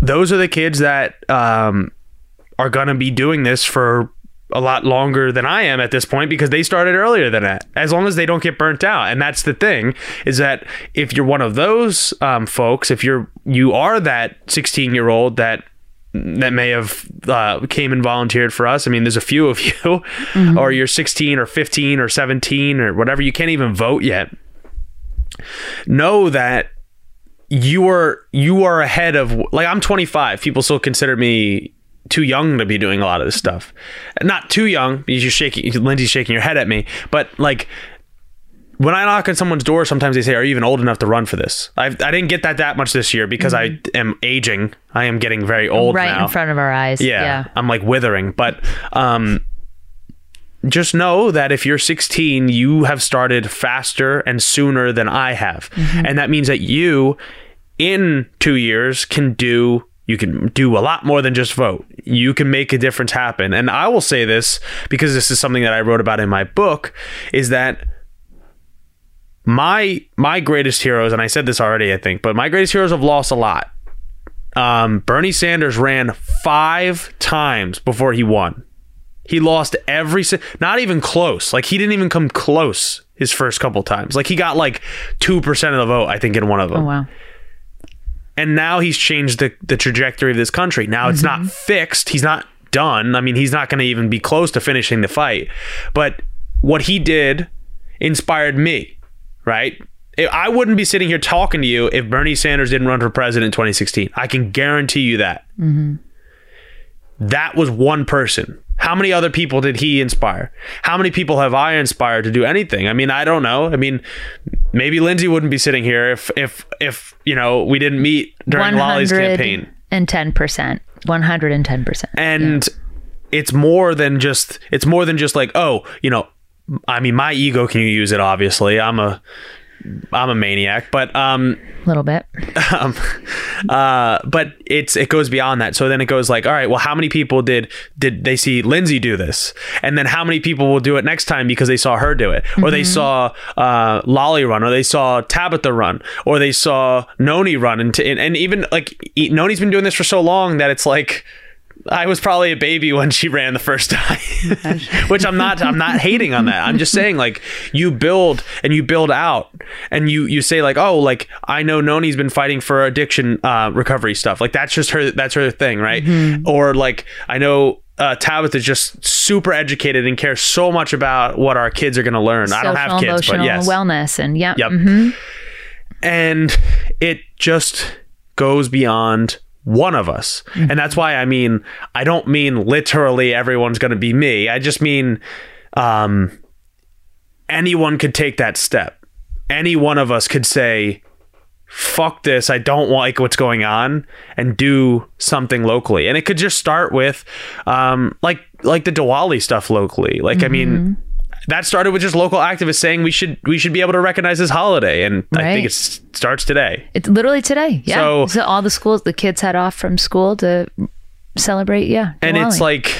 those are the kids that um, are going to be doing this for a lot longer than I am at this point because they started earlier than that. As long as they don't get burnt out, and that's the thing is that if you're one of those um, folks, if you're you are that 16 year old that that may have uh, came and volunteered for us. I mean, there's a few of you, or you're 16 or 15 or 17 or whatever. You can't even vote yet. Know that you are you are ahead of like I'm 25. People still consider me too young to be doing a lot of this stuff. Not too young. Because you're shaking. Lindsay's shaking your head at me, but like when I knock on someone's door, sometimes they say, "Are you even old enough to run for this?" I I I didn't get that that much this year because I am aging. I am getting very old Mm-hmm. right now. in front of our eyes. yeah, Yeah. I'm like withering. But um, just know that if you're 16, you have started faster and sooner than I have, Mm-hmm. and that means that you, in two years, can do. You can do a lot more than just vote. You can make a difference happen. And I will say this because this is something that I wrote about in my book is that my my greatest heroes, and I said this already, I think, but my greatest heroes have lost a lot. Um, Bernie Sanders ran five times before he won. He lost every, not even close. Like he didn't even come close his first couple times. Like he got like two percent of the vote, I think, in one of them Oh wow. and now he's changed the, the trajectory of this country. Now it's not mm-hmm. fixed. He's not done. I mean, he's not going to even be close to finishing the fight. But what he did inspired me, right? I- I wouldn't be sitting here talking to you if Bernie Sanders didn't run for president in 2016. I can guarantee you that. Mm-hmm. That was one person. How many other people did he inspire? How many people have I inspired to do anything? I mean, I don't know. I mean, maybe Lindsay wouldn't be sitting here if if if you know we didn't meet during Lolly's campaign. and ten percent. One hundred and ten percent. And it's more than just it's more than just like oh you know I mean my ego can use it obviously I'm a I'm a maniac but um A little bit. um, uh, but it's it goes beyond that. So then it goes like, all right, well, how many people did did they see Lindsay do this, and then how many people will do it next time because they saw her do it, or they saw uh, Lolly run, or they saw Tabitha run, or they saw Noni run, and, and and even like Noni's been doing this for so long that it's like. I was probably a baby when she ran the first time, which I'm not. I'm not hating on that. I'm just saying, like, you build and you build out, and you you say like, oh, like I know Noni's been fighting for addiction uh, recovery stuff. Like that's just her. That's her thing, right? Or like I know. Uh, Tabitha is just super educated and cares so much about what our kids are going to learn. I don't have Social, kids, but yes, wellness and yeah. Yep. And it just goes beyond one of us. And that's why I mean, I don't mean literally everyone's going to be me. I just mean um, anyone could take that step. Any one of us could say, fuck this, I don't like what's going on, and do something locally. And it could just start with um, like like the Diwali stuff locally. Like I mean that started with just local activists saying we should we should be able to recognize this holiday, and I think it starts today. It's literally today. Yeah. So- So, all the schools, the kids had off from school to celebrate. Yeah. And it's like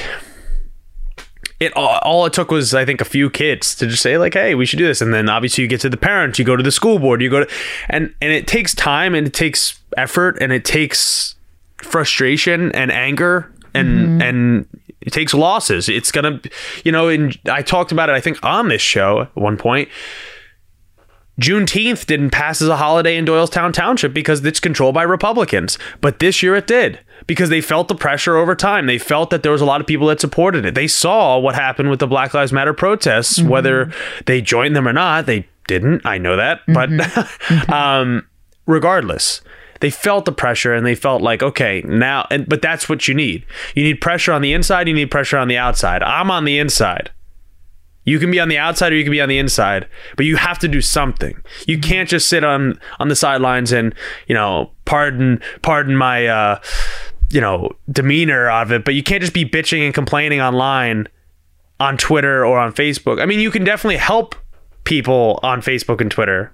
it all, all it took was I think a few kids to just say like, hey, we should do this, and then obviously you get to the parents, you go to the school board, you go to, and and it takes time and it takes effort and it takes frustration and anger and mm-hmm. and it takes losses. It's gonna, you know, and I talked about it I think on this show at one point. Juneteenth didn't pass as a holiday in Doylestown Township because it's controlled by Republicans. But this year it did because they felt the pressure over time. They felt that there was a lot of people that supported it. They saw what happened with the Black Lives Matter protests, mm-hmm. whether they joined them or not. They didn't. I know that. But mm-hmm. Mm-hmm. um, regardless, they felt the pressure and they felt like, okay, now, and, but that's what you need. You need pressure on the inside, you need pressure on the outside. I'm on the inside. You can be on the outside or you can be on the inside, but you have to do something. You can't just sit on on the sidelines and you know pardon pardon my uh, you know demeanor of it, but you can't just be bitching and complaining online on Twitter or on Facebook. I mean, you can definitely help people on Facebook and Twitter,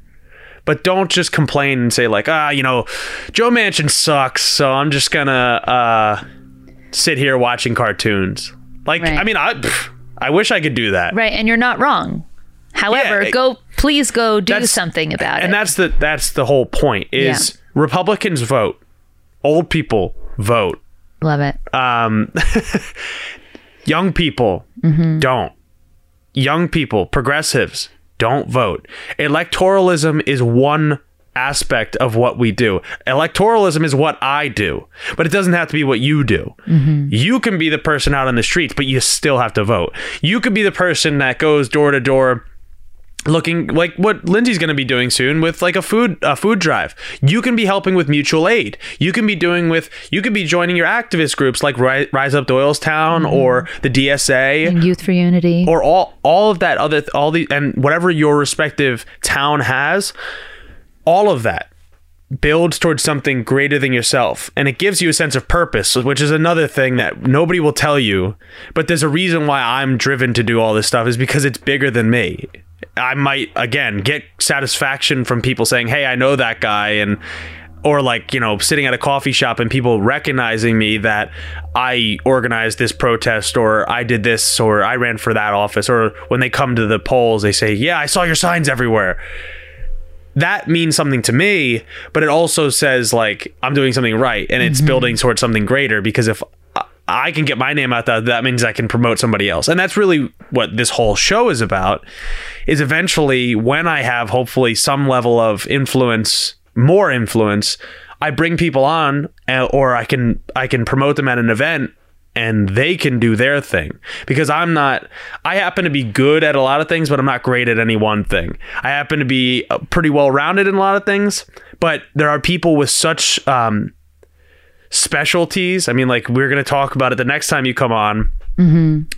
but don't just complain and say like ah you know Joe Manchin sucks, so I'm just gonna uh, sit here watching cartoons. Like Right. I mean I. pff, I wish I could do that. right. And you're not wrong. However, it- go, please go do something about and it. And that's the that's the whole point is republicans vote old people vote Love it. um young people Mm-hmm. don't young people progressives don't vote. Electoralism is one aspect of what we do. Electoralism is what i do but it doesn't have to be what you do. Mm-hmm. you can be the person out on the streets but you still have to vote. You could be the person that goes door to door looking like what Lindsay's going to be doing soon with like a food a food drive. You can be helping with mutual aid. You can be doing with you could be joining your activist groups like Ri- Rise Up Doylestown mm-hmm. or the DSA and Youth for Unity. or all all of that other all the and whatever your respective town has all of that builds towards something greater than yourself and it gives you a sense of purpose which is another thing that nobody will tell you but there's a reason why I'm driven to do all this stuff is because it's bigger than me I might again get satisfaction from people saying hey I know that guy and or like you know sitting at a coffee shop and people recognizing me that I organized this protest or I did this or I ran for that office or when they come to the polls they say yeah I saw your signs everywhere. That means something to me, but it also says like I'm doing something right and it's mm-hmm. building towards something greater because if I- can get my name out there, that means I can promote somebody else. And that's really what this whole show is about is eventually when I have hopefully some level of influence, more influence, I bring people on uh, or I can I can promote them at an event and they can do their thing because I'm not I happen to be good at a lot of things but I'm not great at any one thing. I happen to be uh, pretty well rounded in a lot of things, but there are people with such um specialties. I mean like we're going to talk about it the next time you come on.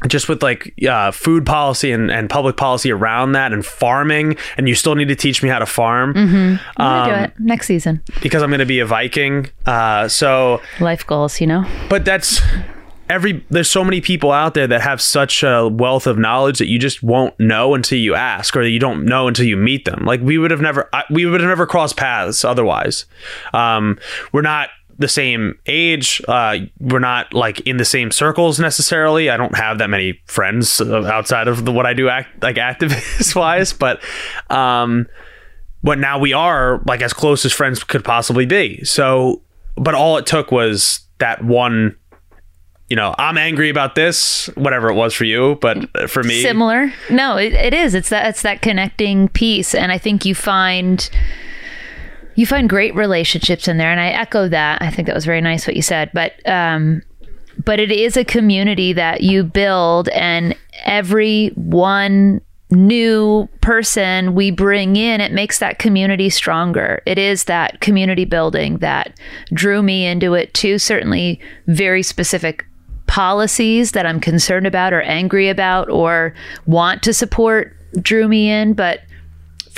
Just with like uh, food policy and, and public policy around that and farming, and you still need to teach me how to farm I'm gonna do um, it next season. because I'm going to be a Viking. Uh, so Life goals, you know. but that's every there's so many people out there that have such a wealth of knowledge that you just won't know until you ask or you don't know until you meet them like we would have never I- we would have never crossed paths otherwise um we're not the same age uh we're not like in the same circles necessarily i don't have that many friends uh, outside of the, what i do act like activist wise but um but now we are like as close as friends could possibly be. So, but all it took was that one. You know, I'm angry about this, whatever it was for you, but for me, Similar. No, it, it is. It's that it's that connecting piece, and I think you find you find great relationships in there. And I echo that. I think that was very nice what you said. But um, but it is a community that you build, and every one new person we bring in, it makes that community stronger. It is that community building that drew me into it too. Certainly, very specific policies that I'm concerned about or angry about or want to support drew me in, but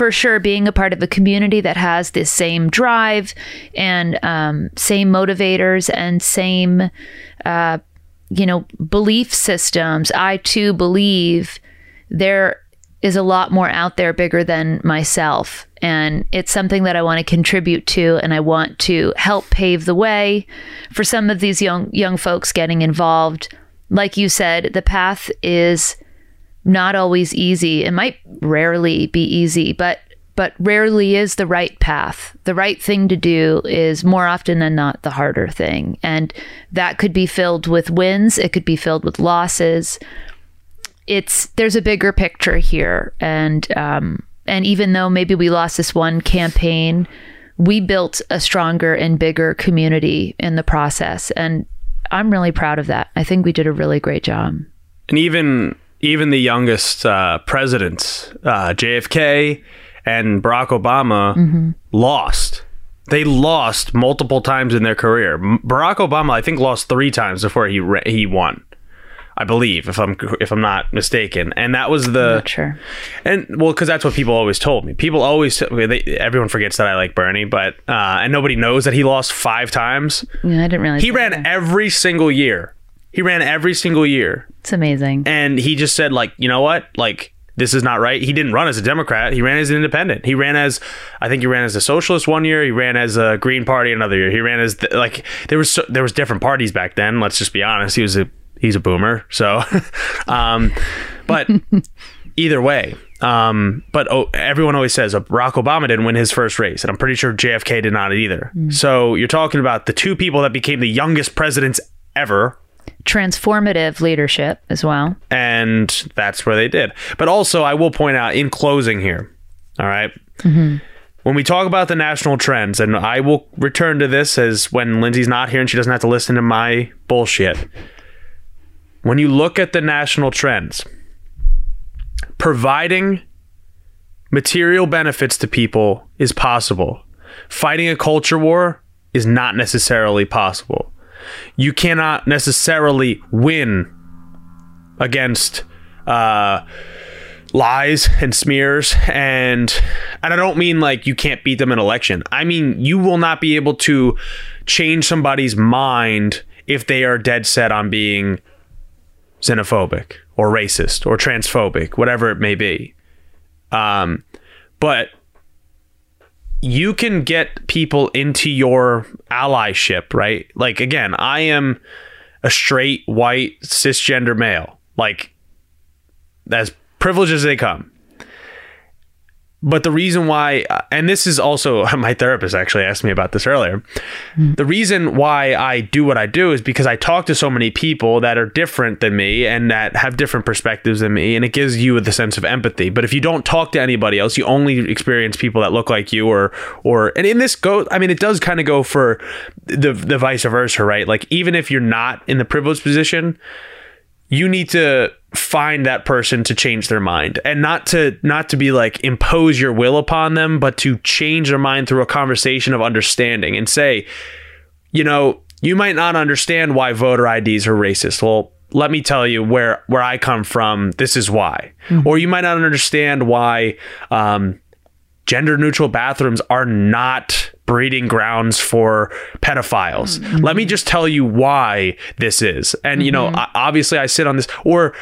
for sure being a part of a community that has this same drive and um, same motivators and same uh, you know belief systems. I too believe there is a lot more out there bigger than myself. And it's something that i want to contribute to and i want to help pave the way for some of these young young folks getting involved. Like you said the path is not always easy. It might rarely be easy, but but rarely is the right path. The right thing to do is more often than not the harder thing. And that could be filled with wins, it could be filled with losses. It's there's a bigger picture here and um and even though maybe we lost this one campaign, we built a stronger and bigger community in the process and I'm really proud of that. I think we did a really great job. and even even the youngest uh, presidents, uh, JFK and Barack Obama, lost. They lost multiple times in their career. Barack Obama, I think, lost three times before he re- he won. I believe, if I'm if I'm not mistaken, and that was the sure. And well, because that's what people always told me. People always, they, everyone forgets that I like Bernie, but uh, and nobody knows that he lost five times. Yeah, I didn't realize He ran either. every single year. He ran every single year, It's amazing. and he just said, like, you know what, like. This is not right. He didn't run as a Democrat. He ran as an independent. He ran as, I think he ran as a socialist one year. He ran as a Green Party another year. He ran as like there was so, there was different parties back then. Let's just be honest. He was a he's a boomer. So, um, but either way. Um, but oh, everyone always says uh, Barack Obama didn't win his first race, and I'm pretty sure JFK did not either. So you're talking about the two people that became the youngest presidents ever, Transformative leadership as well. and that's where they did. But also, I will point out in closing here, all right? Mm-hmm. When we talk about the national trends, and I will return to this as when Lindsay's not here and she doesn't have to listen to my bullshit. When you look at the national trends, providing material benefits to people is possible. Fighting a culture war is not necessarily possible. You cannot necessarily win against uh, lies and smears and and I don't mean like you can't beat them in election. I mean you will not be able to change somebody's mind if they are dead set on being xenophobic or racist or transphobic, whatever it may be. Um, but you can get people into your allyship, right? Like again, I am a straight white cisgender male, like as privileged as they come. But the reason why, uh, and this is also my therapist actually asked me about this earlier. The reason why I do what I do is because I talk to so many people that are different than me and that have different perspectives than me, and it gives you the sense of empathy. But if you don't talk to anybody else, you only experience people that look like you, or or and in this go, I mean, it does kind of go for the the vice versa, right? Like even if you're not in the privileged position, you need to find that person to change their mind and not to not to be like impose your will upon them but to change their mind through a conversation of understanding and say you know you might not understand why voter IDs are racist. Well let me tell you where where I come from. This is why. Mm-hmm. Or you might not understand why um, gender neutral bathrooms are not breeding grounds for pedophiles. Mm-hmm. Let me just tell you why this is. And you know, mm-hmm. obviously I sit on this or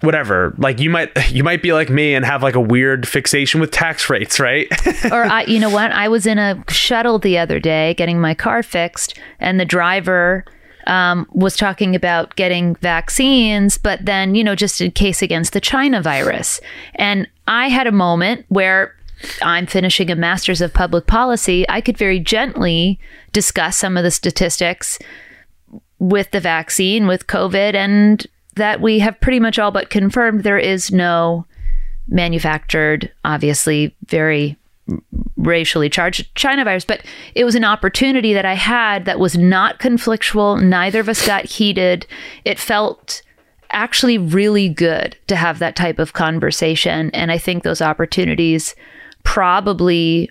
whatever. Like you might you might be like me and have like a weird fixation with tax rates, right? or I, you know what? I was in a shuttle the other day getting my car fixed, and the driver um, was talking about getting vaccines, but then you know just in case against the China virus. And I had a moment where I'm finishing a master's of public policy. I could very gently discuss some of the statistics with the vaccine, with COVID, and that we have pretty much all but confirmed there is no manufactured, obviously very racially charged China virus, but it was an opportunity that I had that was not conflictual. Neither of us got heated. It felt actually really good to have that type of conversation. And I think those opportunities probably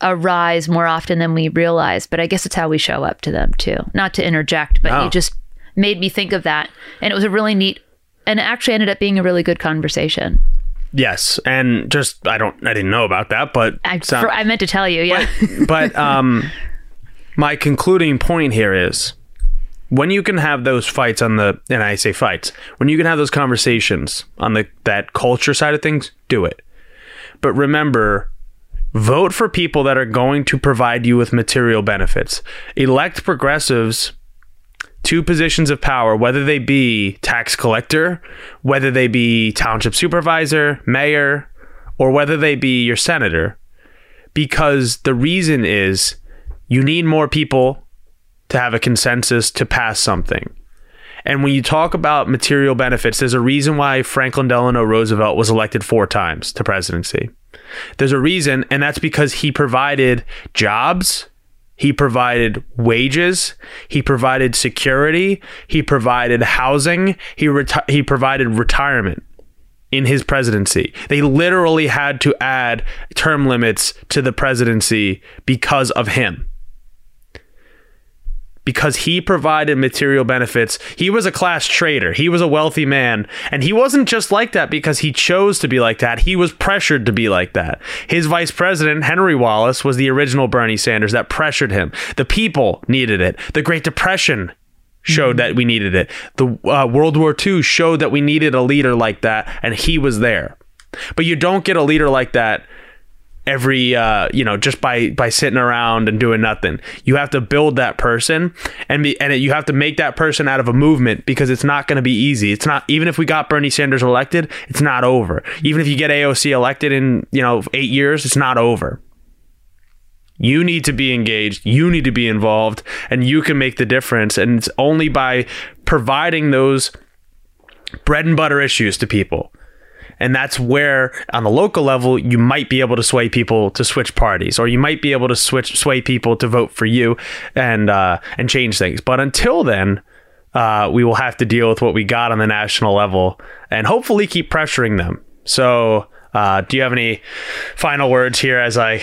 arise more often than we realize, but I guess it's how we show up to them too. Not to interject, but you just made me think of that. And it was a really neat and it actually ended up being a really good conversation. yes, and just I don't I didn't know about that, but I, sound- for, I meant to tell you, yeah. but um, my concluding point here is when you can have those fights on the and I say fights when you can have those conversations on the that culture side of things, do it. But remember, vote for people that are going to provide you with material benefits. Elect progressives to positions of power, whether they be tax collector, whether they be township supervisor, mayor, or whether they be your senator because the reason is you need more people to have a consensus to pass something. And when you talk about material benefits, there's a reason why Franklin Delano Roosevelt was elected four times to presidency. There's a reason, and that's because he provided jobs, he provided wages, he provided security, he provided housing, he reti- he provided retirement in his presidency. They literally had to add term limits to the presidency because of him. Because he provided material benefits. He was a class traitor. He was a wealthy man. And he wasn't just like that because he chose to be like that. He was pressured to be like that. His vice president, Henry Wallace, was the original Bernie Sanders that pressured him. The people needed it. The Great Depression showed that we needed it. The uh, World War II showed that we needed a leader like that, and he was there. But you don't get a leader like that every uh, you know just by by sitting around and doing nothing. You have to build that person and be, and you have to make that person out of a movement because it's not going to be easy. It's not even if we got Bernie Sanders elected, it's not over. Even if you get AOC elected in you know eight years, it's not over. You need to be engaged. You need to be involved, and you can make the difference. And it's only by providing those bread and butter issues to people. And that's where, on the local level, you might be able to sway people to switch parties, or you might be able to switch sway people to vote for you and uh, and change things. But until then, uh, we will have to deal with what we got on the national level, and hopefully keep pressuring them. So Uh, do you have any final words here as I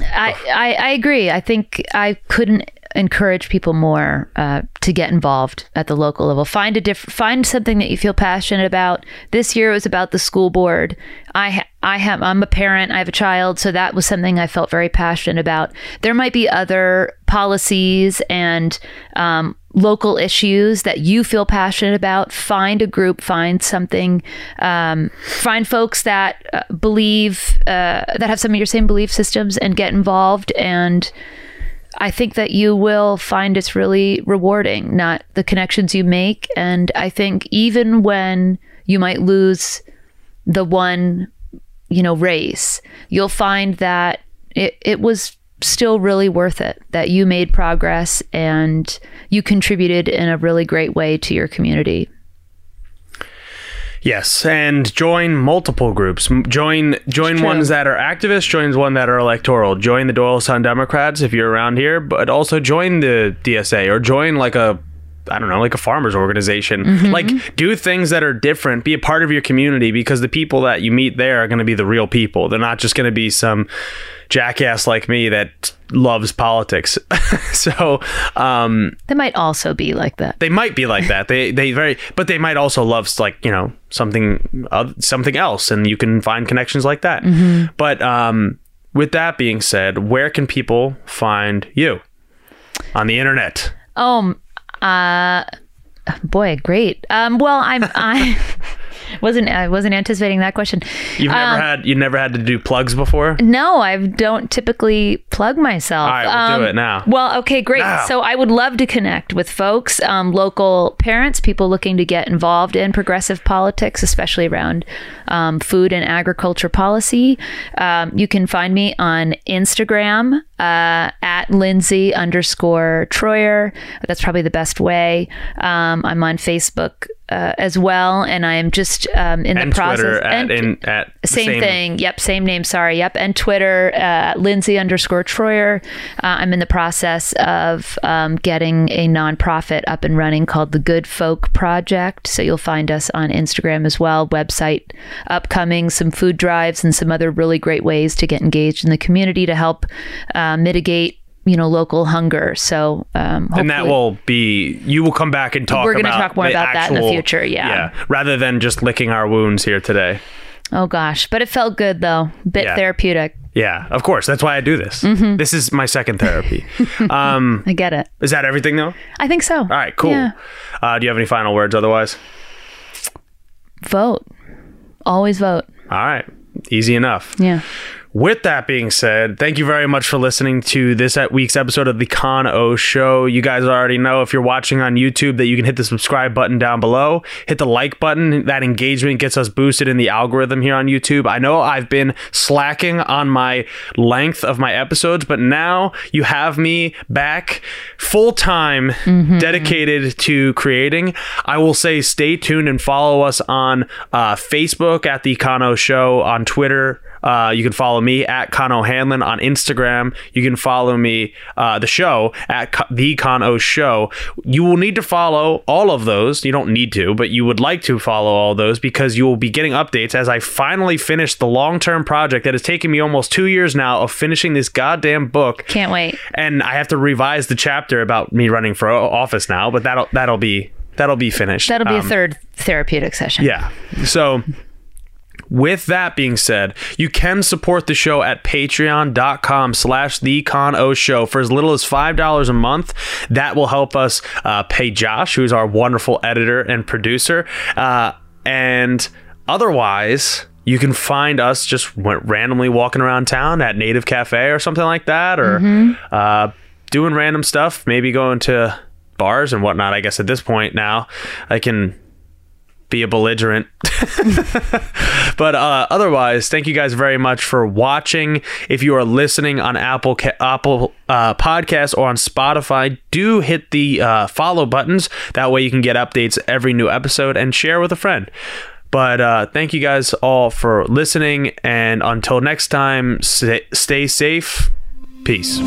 I, I, I agree. I think I couldn't encourage people more uh, to get involved at the local level. Find a different, find something that you feel passionate about. This year it was about the school board. I ha- I have I'm a parent. I have a child, so that was something I felt very passionate about. There might be other policies and um, local issues that you feel passionate about. Find a group. Find something. Um, find folks that uh, believe uh, that have some of your same belief systems and get involved and. I think that you will find it's really rewarding, not the connections you make. And I think even when you might lose the one, you know, race, you'll find that it, it was still really worth it, that you made progress and you contributed in a really great way to your community. Yes, and join multiple groups. Join join ones that are activists. Join one that are electoral. Join the Doylestown Democrats if you're around here, but also join the DSA or join like a I don't know, like a farmers organization. Like do things that are different. Be a part of your community because the people that you meet there are going to be the real people. They're not just going to be some jackass like me that loves politics. so, um, They might also be like that. they might be like that. They they very, but they might also love like you know something uh, something else, and you can find connections like that. But um, with that being said, where can people find you on the internet? Oh, uh, boy, great. Um, well, I'm I wasn't I wasn't anticipating that question. You've never Um, had you never had to do plugs before. No, I don't typically plug myself. Um, All right, we'll do it now. Well, okay, great. Now. So I would love to connect with folks, um, local parents, people looking to get involved in progressive politics, especially around um, food and agriculture policy. Um, you can find me on Instagram uh, at Lindsay underscore Troyer. That's probably the best way. Um, I'm on Facebook uh, as well, and I am just um, in And the process. Twitter at and- in at the same, thing. Yep, same name. Sorry. Yep, and Twitter, uh, Lindsay underscore Troyer. Uh, I'm in the process of um, getting a nonprofit up and running called the Good Folk Project. So you'll find us on Instagram as well. Website upcoming, some food drives, and some other really great ways to get engaged in the community to help uh, mitigate. You know, local hunger. So, um, And that will be you will come back and talk. We're gonna about talk more about that in the future, yeah. yeah, rather than just licking our wounds here today. Oh gosh, but it felt good though. Bit Yeah. therapeutic. Yeah, of course. That's why I do this. Mm-hmm. This is my second therapy. um, I get it. is that everything though? I think so. All right, cool. Yeah. Uh, do you have any final words otherwise? Vote. Always vote. All right, easy enough. Yeah. With that being said, thank you very much for listening to this week's episode of the Con O Show. You guys already know if you're watching on YouTube that you can hit the subscribe button down below, hit the like button. That engagement gets us boosted in the algorithm here on YouTube. I know I've been slacking on my length of my episodes, but now you have me back full time, dedicated to creating. I will say stay tuned and follow us on uh, Facebook at the Kano Show, on Twitter. Uh, you can follow me at ConOHanlon on Instagram. You can follow me, uh, the show at Ko- the O Show. You will need to follow all of those. You don't need to, but you would like to follow all those because you will be getting updates as I finally finish the long term project that has taken me almost two years now of finishing this goddamn book Can't wait. and I have to revise the chapter about me running for office now, but that'll that'll be that'll be finished. That'll be Um, a third therapeutic session. Yeah. So with that being said, you can support the show at patreon.com slash the con o show for as little as $5 a month. That will help us uh, pay Josh, who's our wonderful editor and producer. Uh, and otherwise, you can find us just randomly walking around town at Native Cafe or something like that, or uh, doing random stuff, maybe going to bars and whatnot. I guess at this point now, I can be a belligerent. but uh, otherwise, thank you guys very much for watching. If you are listening on Apple Apple uh, Podcasts or on Spotify, do hit the uh, follow buttons. That way, you can get updates every new episode and share with a friend. But uh, thank you guys all for listening, and until next time, stay, stay safe. Peace.